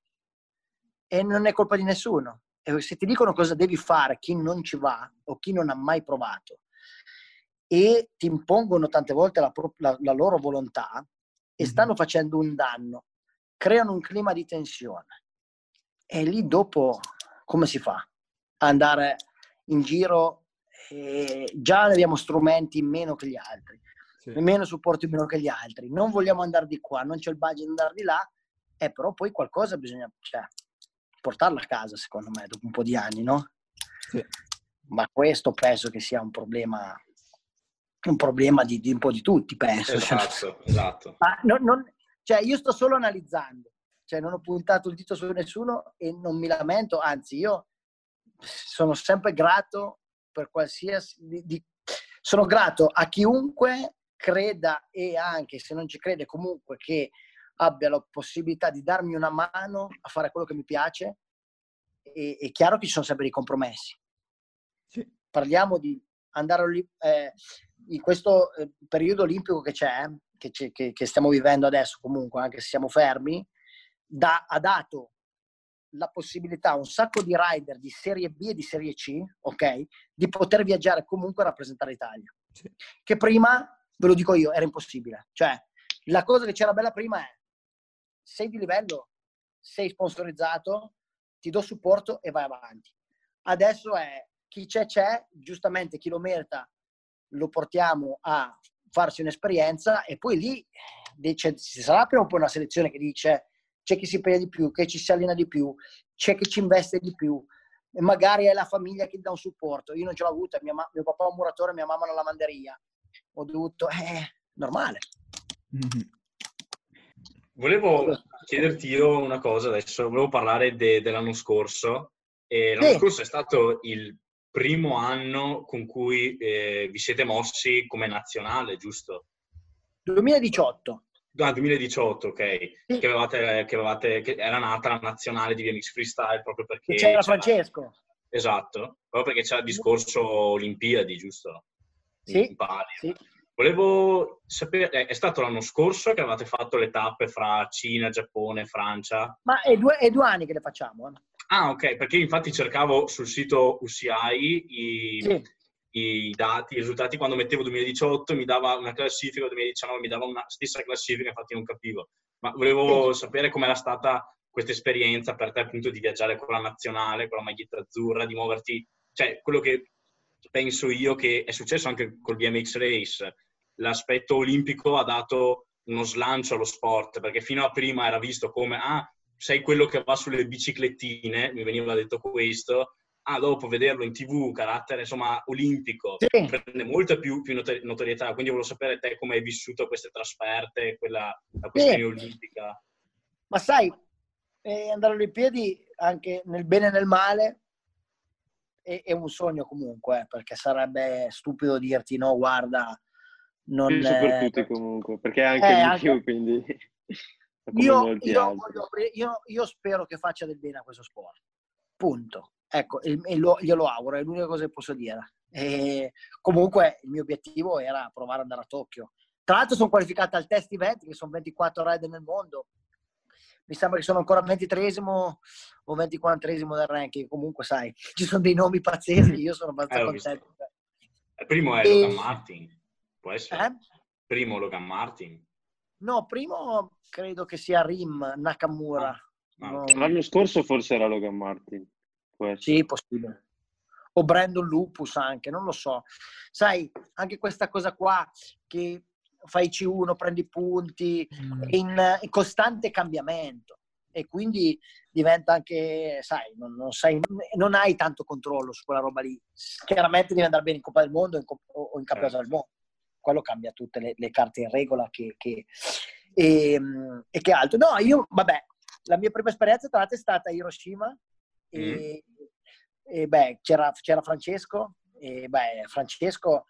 e non è colpa di nessuno. E se ti dicono cosa devi fare chi non ci va o chi non ha mai provato e ti impongono tante volte la, la, la loro volontà e mhm. stanno facendo un danno, creano un clima di tensione. E lì dopo come si fa? Andare in giro già abbiamo strumenti in meno che gli altri sì. meno supporto in meno che gli altri. Non vogliamo andare di qua, non c'è il budget di andare di là, eh, però poi qualcosa bisogna cioè, portarla a casa, secondo me, dopo un po' di anni, no? Sì. ma questo penso che sia un problema, un problema di, di un po' di tutti, penso. Esatto, [LAUGHS] esatto. Ma non, non, cioè, io sto solo analizzando, cioè non ho puntato il dito su nessuno e non mi lamento, anzi io sono sempre grato per qualsiasi... Di, di, sono grato a chiunque creda e anche se non ci crede comunque che abbia la possibilità di darmi una mano a fare quello che mi piace, e, è chiaro che ci sono sempre dei compromessi. Sì. Parliamo di andare eh, in questo eh, periodo olimpico che c'è, che, che, che, stiamo vivendo adesso comunque, anche se siamo fermi, da, ha dato la possibilità a un sacco di rider di serie B e di serie C, ok, di poter viaggiare comunque a rappresentare l'Italia. Sì. Che prima, ve lo dico io, era impossibile. Cioè, la cosa che c'era bella prima è sei di livello, sei sponsorizzato, ti do supporto e vai avanti. Adesso è chi c'è c'è, giustamente chi lo merita lo portiamo a farsi un'esperienza e poi lì dice, ci sarà prima o poi una selezione che dice c'è chi si impegna di più, che ci si allena di più, c'è chi ci investe di più e magari è la famiglia che dà un supporto. Io non ce l'ho avuta, mia ma- mio papà è un muratore, mia mamma una lavanderia. Ho dovuto, eh, normale. Mm-hmm. Volevo chiederti io una cosa adesso, volevo parlare de- dell'anno scorso. E l'anno sì. scorso è stato il primo anno con cui eh, vi siete mossi come nazionale, giusto? 2018. Ah, 2018, ok. Sì. Che, avevate, che, avevate, che, era nata la nazionale di BMX Freestyle proprio perché... C'era, c'era Francesco. Esatto, proprio perché c'era il discorso Olimpiadi, giusto? Sì, sì. Volevo sapere, è stato l'anno scorso che avevate fatto le tappe fra Cina, Giappone, Francia? Ma è due, è due anni che le facciamo. Eh. Ah, ok, perché infatti cercavo sul sito UCI i, sì. i dati, i risultati quando mettevo 2018 mi dava una classifica, 2019 mi dava una stessa classifica, infatti non capivo. Ma volevo sì. sapere com'era stata questa esperienza per te appunto di viaggiare con la nazionale, con la maglietta azzurra, di muoverti, cioè quello che penso io che è successo anche col BMX Race, l'aspetto olimpico ha dato uno slancio allo sport, perché fino a prima era visto come, ah, sei quello che va sulle biciclettine, mi veniva detto questo, ah, dopo vederlo in tv, carattere insomma olimpico, sì. prende molta più, più, notorietà. Quindi volevo sapere te come hai vissuto queste trasferte, quella, la questione sì. olimpica. Ma sai, eh, andare alle Olimpiadi anche nel bene e nel male è, è un sogno comunque, perché sarebbe stupido dirti no, guarda, non Penso per tutti comunque, perché è anche eh, anche... più, quindi... [LAUGHS] Io, io, voglio, io, io, spero che faccia del bene a questo sport. Punto. Ecco, e, e lo, glielo auguro, è l'unica cosa che posso dire. E comunque il mio obiettivo era provare ad andare a Tokyo. Tra l'altro sono qualificata al test event, che sono 24 rider nel mondo. Mi sembra che sono ancora 23 o 24 del ranking. Comunque, sai, [LAUGHS] ci sono dei nomi pazzeschi, io sono abbastanza eh, contento. Il primo è e... Logan Martin. Può essere? Eh? Primo Logan Martin? No, primo credo che sia Rim Nakamura. Ah, no. L'anno scorso forse era Logan Martin. Sì, possibile. O Brandon Lupus anche, non lo so. Sai, anche questa cosa qua che fai C1, prendi punti, mm. in, in, costante cambiamento e quindi diventa anche, sai non, non, sai, non, hai tanto controllo su quella roba lì. Chiaramente devi andare bene in Coppa del Mondo o in Campionato certo. del Mondo quello cambia tutte le, le carte in regola che, che, e, ehm, e, che altro. No, io, vabbè, la mia prima esperienza tra l'altro è stata a Hiroshima e, mm. e beh, c'era, c'era, Francesco e beh, Francesco,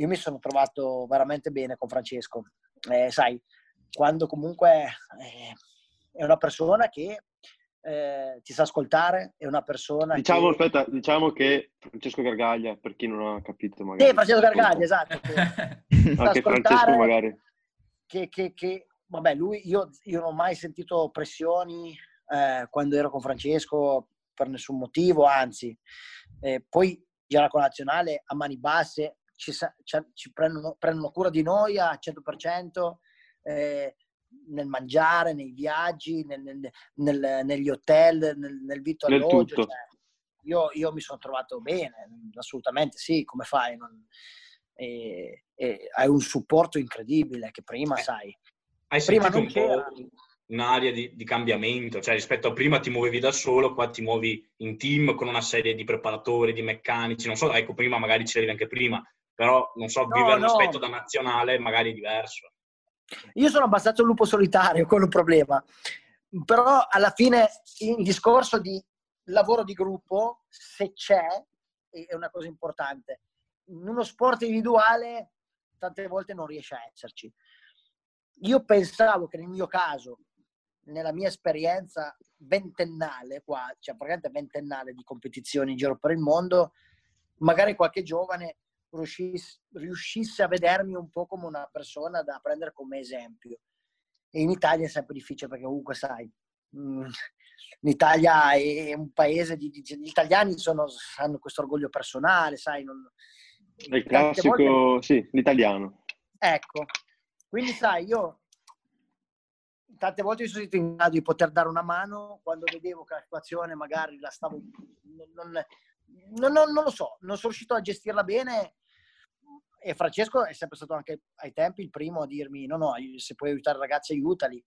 io mi sono trovato veramente bene con Francesco. Eh, sai, quando comunque eh, è una persona che eh, ti sa ascoltare, è una persona diciamo, che... aspetta, diciamo che Francesco Gargaglia, per chi non ha capito magari. Sì, Francesco Gargaglia, esatto. Anche [LAUGHS] Francesco magari. Che, che, che, vabbè, lui, io, io, non ho mai sentito pressioni eh, quando ero con Francesco per nessun motivo, anzi, eh, poi gira con la nazionale a mani basse, ci, ci prendono, prendono, cura di noi a 100%, eh, nel mangiare, nei viaggi, nel, nel, nel, negli hotel, nel, nel vitto alloggio. Cioè, io, io, mi sono trovato bene, assolutamente sì, come fai? Non, e, e hai un supporto incredibile che prima, eh, sai, hai prima non c'era. un'area di, di, cambiamento, cioè rispetto a prima ti muovevi da solo, qua ti muovi in team con una serie di preparatori, di meccanici, non so, ecco, prima magari c'eri anche prima, però non so, no, vivere no. un aspetto da nazionale magari diverso. Io sono abbastanza un lupo solitario, quello è il problema. Però alla fine il discorso di lavoro di gruppo, se c'è, è una cosa importante. In uno sport individuale tante volte non riesce a esserci. Io pensavo che nel mio caso, nella mia esperienza ventennale qua, cioè praticamente ventennale di competizioni in giro per il mondo, magari qualche giovane riuscisse, riuscisse a vedermi un po' come una persona da prendere come esempio. E in Italia è sempre difficile perché comunque sai, mm, l'Italia è un paese di, di gli italiani sono, hanno questo orgoglio personale, sai, non, il classico, volte... sì, l'italiano. Ecco, quindi sai, io tante volte sono stato in grado di poter dare una mano quando vedevo che la situazione magari la stavo... Non, non, non, non lo so, non sono riuscito a gestirla bene e Francesco è sempre stato anche ai tempi il primo a dirmi no, no, se puoi aiutare i ragazzi aiutali.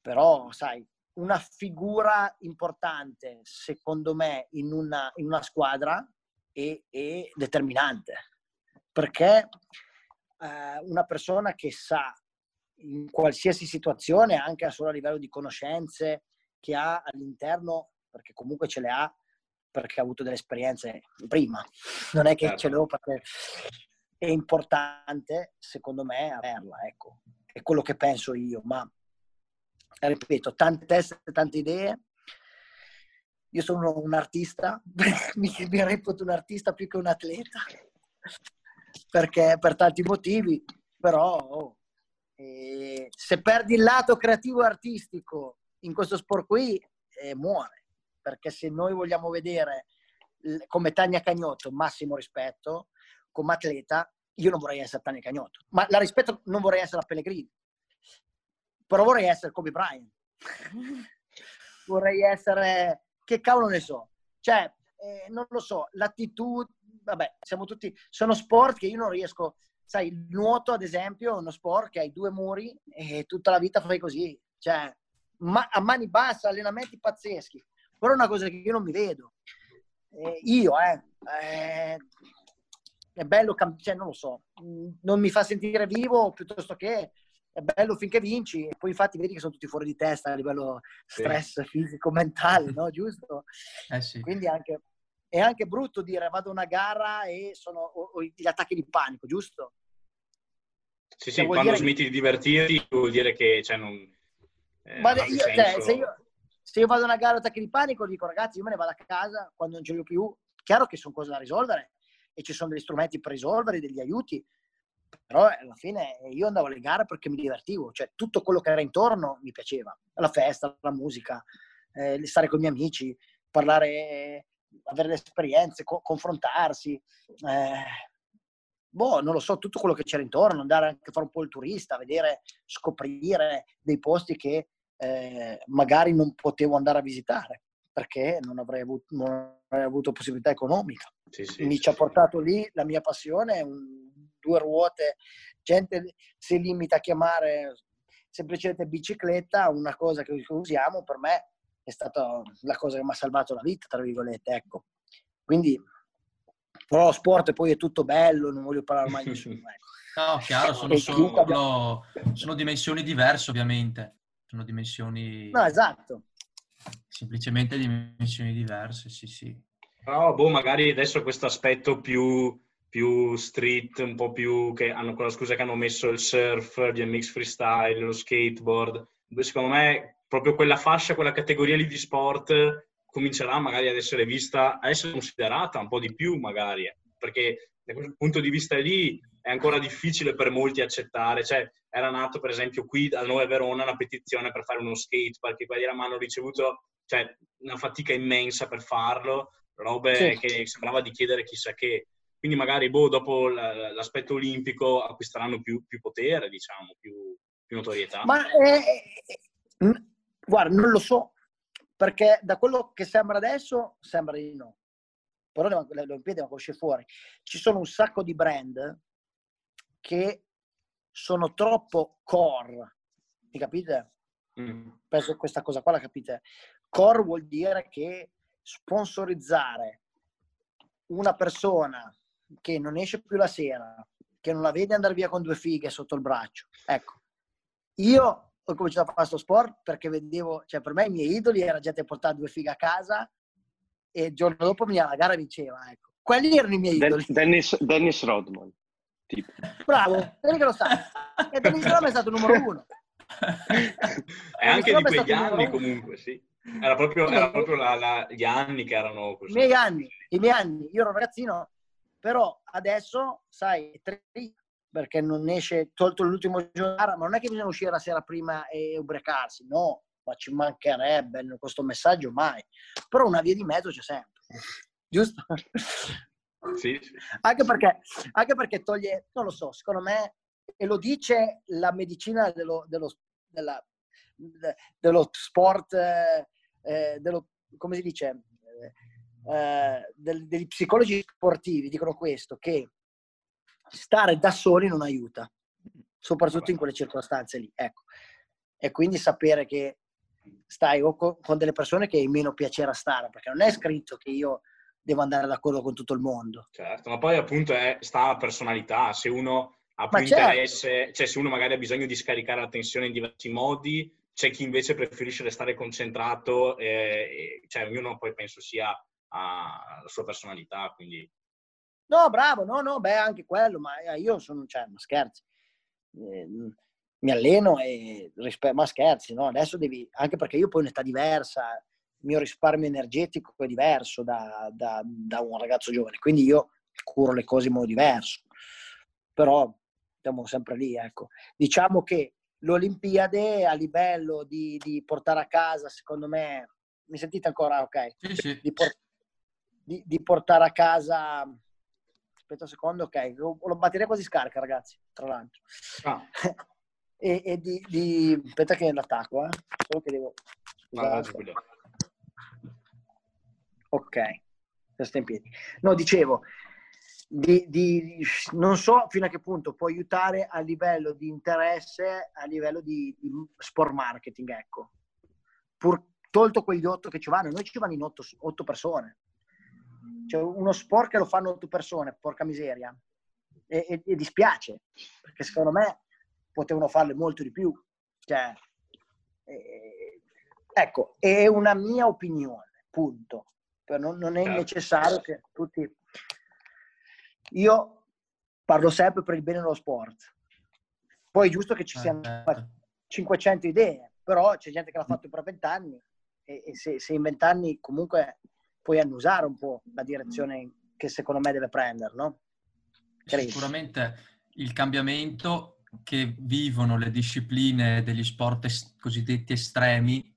Però, sai, una figura importante, secondo me, in una, in una squadra è, è, determinante. Perché eh, una persona che sa in qualsiasi situazione, anche solo a livello di conoscenze che ha all'interno, perché comunque ce le ha, perché ha avuto delle esperienze prima. Non è che certo. ce l'ho perché è importante, secondo me, averla, ecco. È quello che penso io, ma ripeto, tante teste, tante idee. Io sono un artista, [LAUGHS] mi, mi reputo un artista più che un atleta, perché per tanti motivi, però oh, eh, se perdi il lato creativo artistico in questo sport qui, eh, muore. Perché se noi vogliamo vedere come Tania Cagnotto, massimo rispetto, come atleta, io non vorrei essere Tania Cagnotto, ma la rispetto, non vorrei essere la Pellegrini però vorrei essere Kobe Bryant. [LAUGHS] vorrei essere, che cavolo ne so, cioè, eh, non lo so, l'attitudine, vabbè, siamo tutti, sono sport che io non riesco, sai, il nuoto ad esempio è uno sport che hai due muri e tutta la vita fai così, cioè, ma, a mani basse, allenamenti pazzeschi, però è una cosa che io non mi vedo. Eh, io, eh, eh è bello, cioè, non lo so, non mi fa sentire vivo piuttosto che è bello finché vinci, e poi infatti vedi che sono tutti fuori di testa a livello stress sì. fisico, mentale, no? [LAUGHS] Giusto? Eh sì. Quindi anche, è anche brutto dire vado a una gara e sono, ho, ho gli attacchi di panico, giusto? Sì, sì, cioè, quando smetti che... di divertirti vuol dire che cioè, non... Eh, Ma io, cioè, se, io, se io vado a una gara a attacchi di panico, dico ragazzi, io me ne vado a casa quando non ce li ho più. Chiaro che sono cose da risolvere e ci sono degli strumenti per risolvere, degli aiuti, però alla fine io andavo alle gare perché mi divertivo, cioè tutto quello che era intorno mi piaceva, la festa, la musica, eh, stare con i miei amici, parlare, avere le esperienze, co- confrontarsi, eh, boh, non lo so, tutto quello che c'era intorno, andare anche a fare un po' il turista, vedere, scoprire dei posti che eh, magari non potevo andare a visitare perché non avrei avuto, non avrei avuto possibilità economica. Sì, sì, Mi sì, ci ha portato lì la mia passione, un, due ruote, gente si limita a chiamare semplicemente bicicletta, una cosa che usiamo, per me è stata la cosa che mi ha salvato la vita, tra virgolette, ecco. Quindi, però sport poi è tutto bello, non voglio parlare mai di [LAUGHS] nessuno. Ecco. No, chiaro, sono, sono, sono dimensioni diverse ovviamente, sono dimensioni... No, esatto. Semplicemente dimensioni diverse, sì, sì. Però, boh, magari adesso questo aspetto più più street, un po' più che hanno quella scusa che hanno messo il surf, il BMX freestyle, lo skateboard. Secondo me proprio quella fascia, quella categoria lì di sport comincerà magari ad essere vista, a essere considerata un po' di più magari, perché da quel punto di vista lì è ancora difficile per molti accettare. Cioè, era nato per esempio qui a noi a Verona una petizione per fare uno skatepark, i quelli hanno ricevuto cioè, una fatica immensa per farlo, robe sì. che sembrava di chiedere chissà che quindi magari boh, dopo l'aspetto olimpico acquisteranno più, più potere, diciamo, più, più notorietà. Ma eh, eh guarda, non lo so, perché da quello che sembra adesso sembra di no. Però le Olimpiadi devono uscire fuori. Ci sono un sacco di brand che sono troppo core, mi capite? Mm. Penso questa cosa qua la capite. Core vuol dire che sponsorizzare una persona che non esce più la sera, che non la vede andare via con due fighe sotto il braccio. Ecco, io ho cominciato a fare questo sport perché vedevo, cioè per me i miei idoli era gente che portava due fighe a casa e il giorno dopo veniva la gara e vinceva. Ecco. Quelli erano i miei idoli. Dennis, Dennis Rodman. Tipo. Bravo, vedi che lo sai. E Dennis Rodman è stato il numero uno. [LAUGHS] e anche di quegli anni comunque, sì. Era proprio, era proprio la, la, gli anni che erano così. I miei anni, i miei anni. Io ero ragazzino, però adesso, sai, perché non esce, tolto l'ultimo giorno, ma non è che bisogna uscire la sera prima e ubriacarsi, no, ma ci mancherebbe questo messaggio mai. Però una via di mezzo c'è sempre, giusto? Sì, sì. Anche, perché, anche perché toglie, non lo so, secondo me, e lo dice la medicina dello, dello, della, dello sport, eh, dello, come si dice, eh, del, degli psicologi sportivi dicono questo, che stare da soli non aiuta, soprattutto in quelle circostanze lì. Ecco. E quindi sapere che stai o con, delle persone che hai meno piacere a stare, perché non è scritto che io devo andare d'accordo con tutto il mondo. Certo, ma poi appunto è, sta alla personalità, se uno ha più certo. interesse, cioè se uno magari ha bisogno di scaricare la tensione in diversi modi, c'è chi invece preferisce restare concentrato, e, e, cioè ognuno poi penso sia a, la sua personalità, quindi... No, bravo, no, no, beh, anche quello, ma eh, io sono, cioè, ma scherzi, eh, mi alleno e rispe- ma scherzi, no? Adesso devi, anche perché io poi ho un'età diversa, il mio risparmio energetico è diverso da, da, da un ragazzo giovane, quindi io curo le cose in modo diverso, però siamo sempre lì, ecco. Diciamo che l'Olimpiade a livello di, di portare a casa, secondo me, mi sentite ancora ok? Sì, sì. Di, por- di, di, portare a casa aspetta un secondo ok ho la batteria quasi scarica ragazzi tra l'altro ah. [LAUGHS] e, e di, aspetta che l'attacco eh. solo che devo Scusate. ok sta in piedi no dicevo di, di, non so fino a che punto può aiutare a livello di interesse a livello di, di sport marketing ecco pur tolto quegli otto che ci vanno noi ci vanno in otto, otto persone cioè, uno sport che lo fanno otto persone, porca miseria. E, e, e, dispiace, perché secondo me potevano farle molto di più. Cioè, eh, ecco, è una mia opinione, punto. Non, non, è certo. necessario che tutti... Io parlo sempre per il bene dello sport. Poi è giusto che ci siano 500 idee, però c'è gente che l'ha fatto per vent'anni e, e se, se in vent'anni comunque puoi annusare un po' la direzione che secondo me deve prendere, no? Sicuramente il cambiamento che vivono le discipline degli sport es- cosiddetti estremi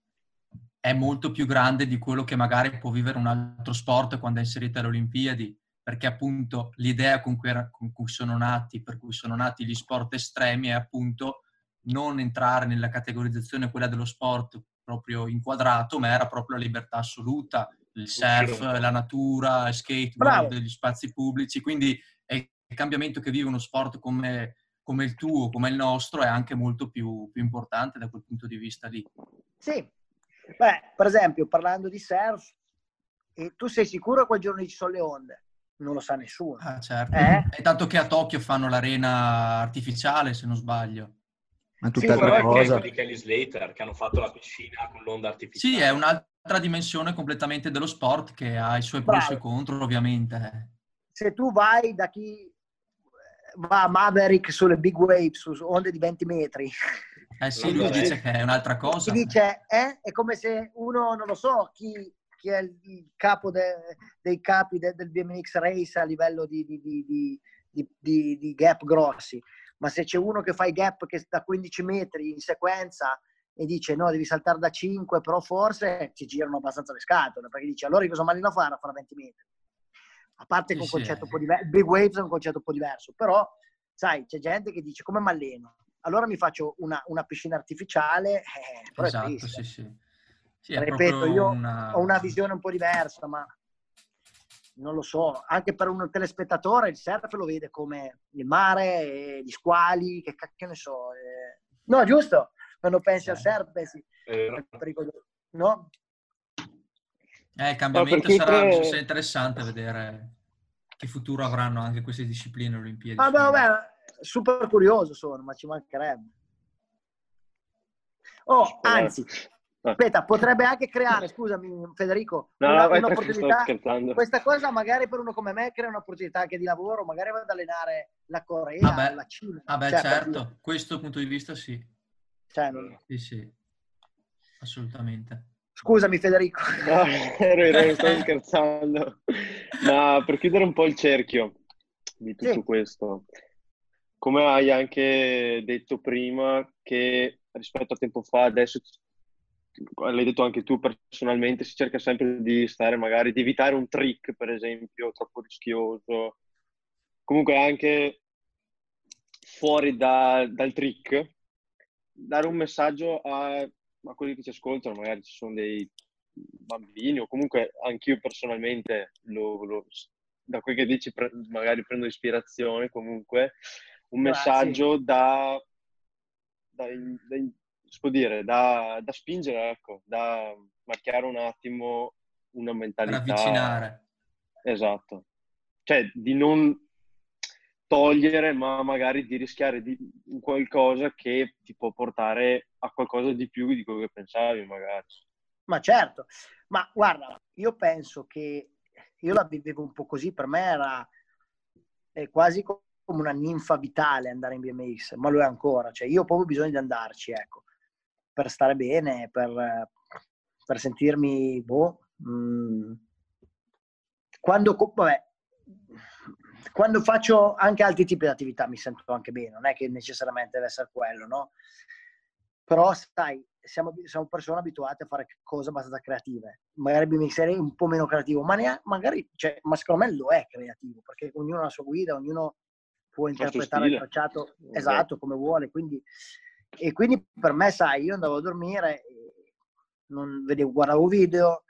è molto più grande di quello che magari può vivere un altro sport quando è inserito alle Olimpiadi, perché appunto l'idea con cui, era, con cui sono nati, per cui sono nati gli sport estremi è appunto non entrare nella categorizzazione quella dello sport proprio inquadrato, ma era proprio la libertà assoluta, il surf, la natura, il skateboard, gli spazi pubblici, quindi è il cambiamento che vive uno sport come, come il tuo, come il nostro, è anche molto più, più, importante da quel punto di vista lì. Sì, Beh, per esempio, parlando di surf, e tu sei sicuro che quel giorno ci sono le onde? Non lo sa nessuno. Ah, certo. Eh? È tanto che a Tokyo fanno l'arena artificiale, se non sbaglio. Ma tutta sì, la cosa di Kelly Slater che hanno fatto la piscina con l'onda artificiale. Sì, è un'altra dimensione completamente dello sport che ha i suoi pro e i suoi contro, ovviamente. Se tu vai da chi va a Maverick sulle big waves, su onde di 20 metri. Eh sì, lui dice che è un'altra cosa. Ti dice, eh? È come se uno, non lo so, chi, chi è il capo de, dei capi de, del BMX Race a livello di, di, di, di, gap grossi, ma se c'è uno che fa i gap che da 15 metri in sequenza e dice no, devi saltare da 5, però forse ci girano abbastanza le scatole, perché dice allora cosa malino fare a fare 20 metri? A parte che un concetto un po' diverso, Big Waves è un concetto un po' diverso, però sai, c'è gente che dice come m'alleno? Allora mi faccio una, una piscina artificiale, eh, però esatto, è sì, sì. Sì Ripeto, io una... ho una visione un po' diversa, ma non lo so, anche per un telespettatore il surf lo vede come il mare, gli squali, che cacchio ne so. Eh... No, giusto? quando pensi al serpe, sì. no? Eh, il cambiamento no, sarà, sarà interessante vedere che futuro avranno anche queste discipline Olimpiadi. Vabbè, vabbè, super curioso sono, ma ci mancherebbe. Oh, anzi, aspetta, potrebbe anche creare, scusami Federico, no, una, un'opportunità. Questa cosa magari per uno come me crea un'opportunità anche di lavoro, magari vado ad allenare la Corea, vabbè, la Cina. Vabbè, cioè, certo, questo punto di vista sì. Cioè, non... Sì, sì, assolutamente. Scusami Federico. No, ero, ero, stavo scherzando. Ma per chiudere un po' il cerchio di tutto sì. questo, come hai anche detto prima che rispetto a tempo fa, adesso l'hai detto anche tu personalmente, si cerca sempre di stare magari, di evitare un trick per esempio troppo rischioso. Comunque anche fuori da, dal trick, dare un messaggio a, a quelli che ci ascoltano, magari ci sono dei bambini o comunque anch'io personalmente lo, lo, da quel che dici pre, magari prendo ispirazione comunque un messaggio da, da, da, si può dire, da, da, spingere, ecco, da marchiare un attimo una mentalità. Per avvicinare. Esatto. Cioè, di non togliere, ma magari di rischiare di qualcosa che ti può portare a qualcosa di più di quello che pensavi, magari. Ma certo, ma guarda, io penso che io la vivevo un po' così, per me era quasi come una ninfa vitale andare in BMX, ma lo è ancora, cioè io ho proprio bisogno di andarci, ecco, per stare bene, per, per sentirmi, boh, mh, mm, quando, vabbè, quando faccio anche altri tipi di attività mi sento anche bene, non è che necessariamente deve essere quello, no? Però sai, siamo, siamo persone abituate a fare cose abbastanza creative. Magari BMX è un po' meno creativo, ma, neanche, magari, cioè, ma secondo me lo è creativo, perché ognuno ha la sua guida, ognuno può interpretare il tracciato esatto come vuole. Quindi, e quindi per me, sai, io andavo a dormire, non vedevo, guardavo video,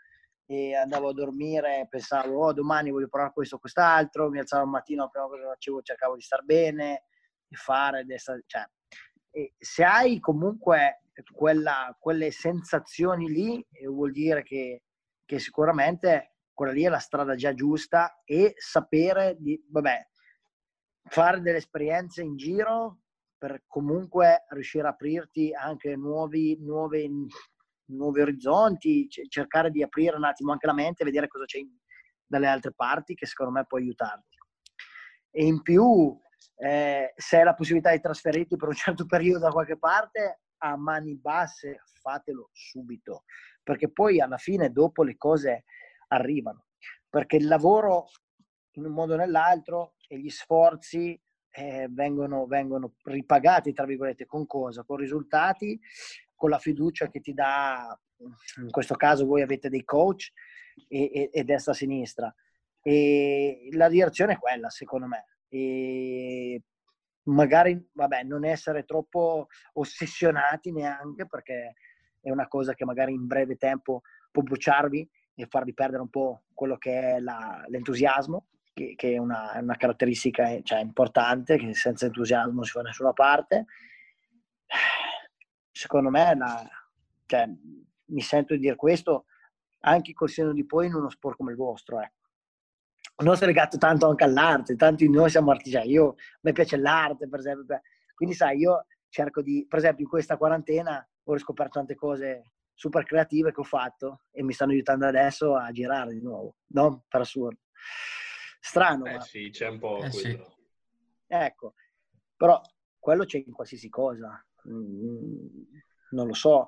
e andavo a dormire, pensavo, oh, domani voglio provare questo o quest'altro, mi alzavo al mattino, prima cosa che facevo cercavo di star bene, di fare, di essere, cioè, se hai comunque quella, quelle sensazioni lì, vuol dire che, che, sicuramente quella lì è la strada già giusta e sapere di, vabbè, fare delle esperienze in giro per comunque riuscire a aprirti anche nuovi, nuove nuovi orizzonti, cercare di aprire un attimo anche la mente e vedere cosa c'è in, dalle altre parti che secondo me può aiutarti. E in più, eh, se hai la possibilità di trasferirti per un certo periodo da qualche parte, a mani basse fatelo subito, perché poi alla fine dopo le cose arrivano, perché il lavoro in un modo o nell'altro e gli sforzi eh, vengono, vengono ripagati, tra virgolette, con cosa? Con risultati con la fiducia che ti dà, in questo caso voi avete dei coach e, e, e destra-sinistra. E la direzione è quella, secondo me. E magari, vabbè, non essere troppo ossessionati neanche, perché è una cosa che magari in breve tempo può bruciarvi e farvi perdere un po' quello che è la, l'entusiasmo, che, che, è una, una caratteristica cioè, importante, che senza entusiasmo non si fa da nessuna parte secondo me, la, cioè, mi sento di dire questo anche col seno di poi in uno sport come il vostro. Eh. Il nostro è legato tanto anche all'arte, tanti di noi siamo artigiani. Io, a me piace l'arte, per esempio. Quindi, sai, io cerco di, per esempio, in questa quarantena ho riscoperto tante cose super creative che ho fatto e mi stanno aiutando adesso a girare di nuovo, no? Per assurdo. Strano. Eh ma... sì, c'è un po' eh, sì. Ecco, però quello c'è in qualsiasi cosa. Mm, non lo so.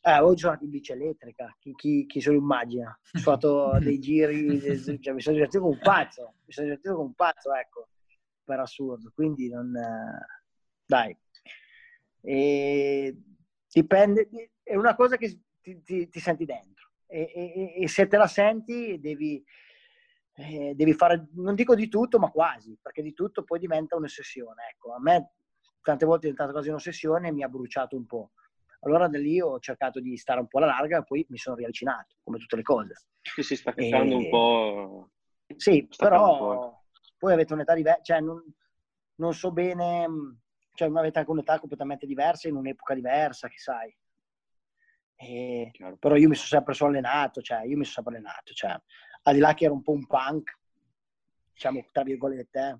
Eh, ho giocato in bici elettrica, chi, chi, chi se lo immagina? Ho fatto [LAUGHS] dei giri, cioè, mi sono divertito come un pazzo, mi sono divertito come un pazzo, ecco, per assurdo. Quindi non... Dai. E dipende, è una cosa che ti, ti, ti senti dentro e, e, e, se te la senti devi, eh, devi fare, non dico di tutto, ma quasi, perché di tutto poi diventa un'ossessione. Ecco, a me tante volte è diventata quasi un'ossessione e mi ha bruciato un po'. Allora da lì ho cercato di stare un po' alla larga e poi mi sono riavvicinato, come tutte le cose. Sì, si sta cacciando e... un po'. Sì, però poi avete un'età diversa, cioè non, non, so bene, cioè avete anche un'età completamente diversa, in un'epoca diversa, che sai. E, però io mi sono sempre allenato, cioè io mi sono sempre allenato, cioè, al di là che ero un po' un punk, diciamo tra virgolette, eh,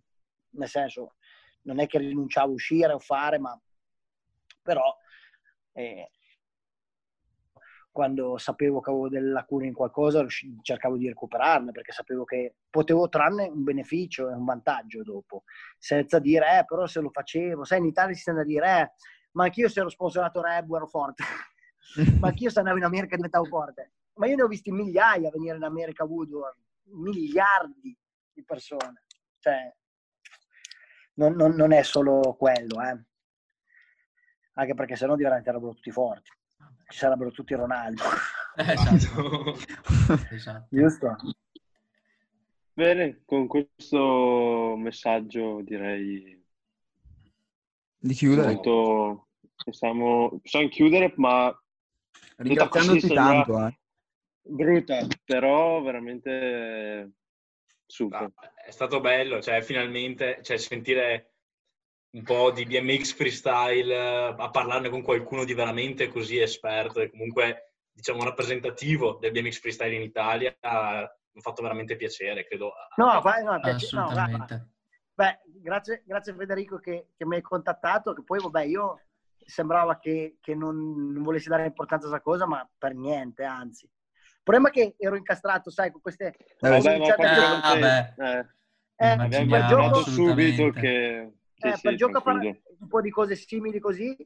nel senso non è che rinunciavo a uscire o fare, ma però eh, quando sapevo che avevo delle lacune in qualcosa cercavo di recuperarle perché sapevo che potevo trarne un beneficio e un vantaggio dopo, senza dire, eh, però se lo facevo, sai, in Italia si tende a dire, eh, ma anch'io se ero sponsorato Reb ero forte, [LAUGHS] ma anch'io se andavo in America diventavo forte. Ma io ne ho visti migliaia venire in America Woodward, miliardi di persone. Cioè, non, non, non è solo quello, eh. Anche perché sennò diventerebbero tutti forti. Ci sarebbero tutti Ronaldo. Eh, esatto. [LAUGHS] esatto. Giusto? Bene, con questo messaggio direi di chiudere. Molto... Possiamo... possiamo chiudere, ma ringraziandoti tanto. Eh. Brutta, però veramente super. No, è stato bello, cioè finalmente cioè, sentire un po' di BMX freestyle, a parlarne con qualcuno di veramente così esperto e comunque diciamo rappresentativo del BMX freestyle in Italia, mi ha fatto veramente piacere, credo. No, vai, no, piace, no Beh, grazie, grazie Federico che, che, mi hai contattato, che poi vabbè io sembrava che, che non, non, volessi dare importanza a questa cosa, ma per niente, anzi. Il problema è che ero incastrato, sai, con queste... Eh, vabbè, ma ah, beh. Eh, eh, abbiamo gioco subito che... Sì, eh, sì, per gioco fare un po' di cose simili così.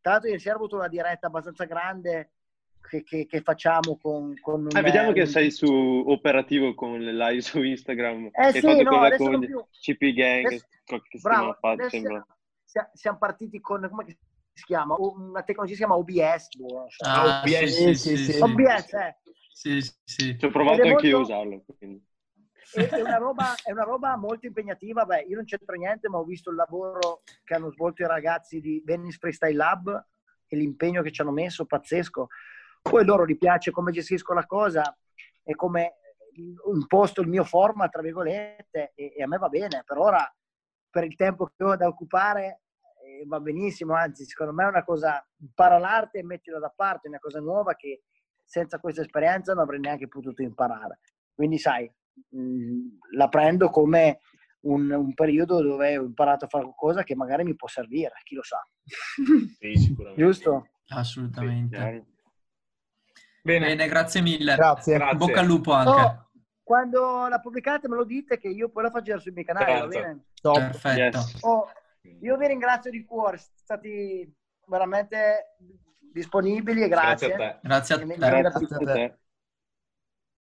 Tra l'altro ieri sera ho avuto una diretta abbastanza grande che, che, che facciamo con... con eh, vediamo che sei su operativo con le live su Instagram. Eh sì, no, adesso con più. CP Gang, adesso, qualche bravo, fa, sembra. Siamo partiti con... Come si chiama? Una tecnologia si chiama OBS. Ah, OBS, sì, sì, sì, OBS, eh. Sì, sì. Ci ho provato anche io a usarlo. Quindi. È, una [LAUGHS] roba, è, una roba, molto impegnativa. Beh, io non c'entro niente, ma ho visto il lavoro che hanno svolto i ragazzi di Venice Freestyle Lab e l'impegno che ci hanno messo, pazzesco. Poi loro gli piace come gestisco la cosa e come imposto il mio format, tra virgolette, e, e, a me va bene. Per ora, per il tempo che ho da occupare, eh, va benissimo. Anzi, secondo me è una cosa, impara l'arte e mettila da parte, è una cosa nuova che senza questa esperienza non avrei neanche potuto imparare. Quindi, sai, mh, mm, la prendo come un, un, periodo dove ho imparato a fare qualcosa che magari mi può servire, chi lo sa. Sì, sicuramente. Giusto? Assolutamente. Sì, Bene. Bene. grazie mille. Grazie. grazie. Bocca al lupo anche. Oh, quando la pubblicate me lo dite che io poi la faccio sui miei canali, certo. va bene? Perfetto. Yes. Oh, io vi ringrazio di cuore, siete stati veramente disponibili e grazie. Grazie a te. Grazie a te. Grazie a te.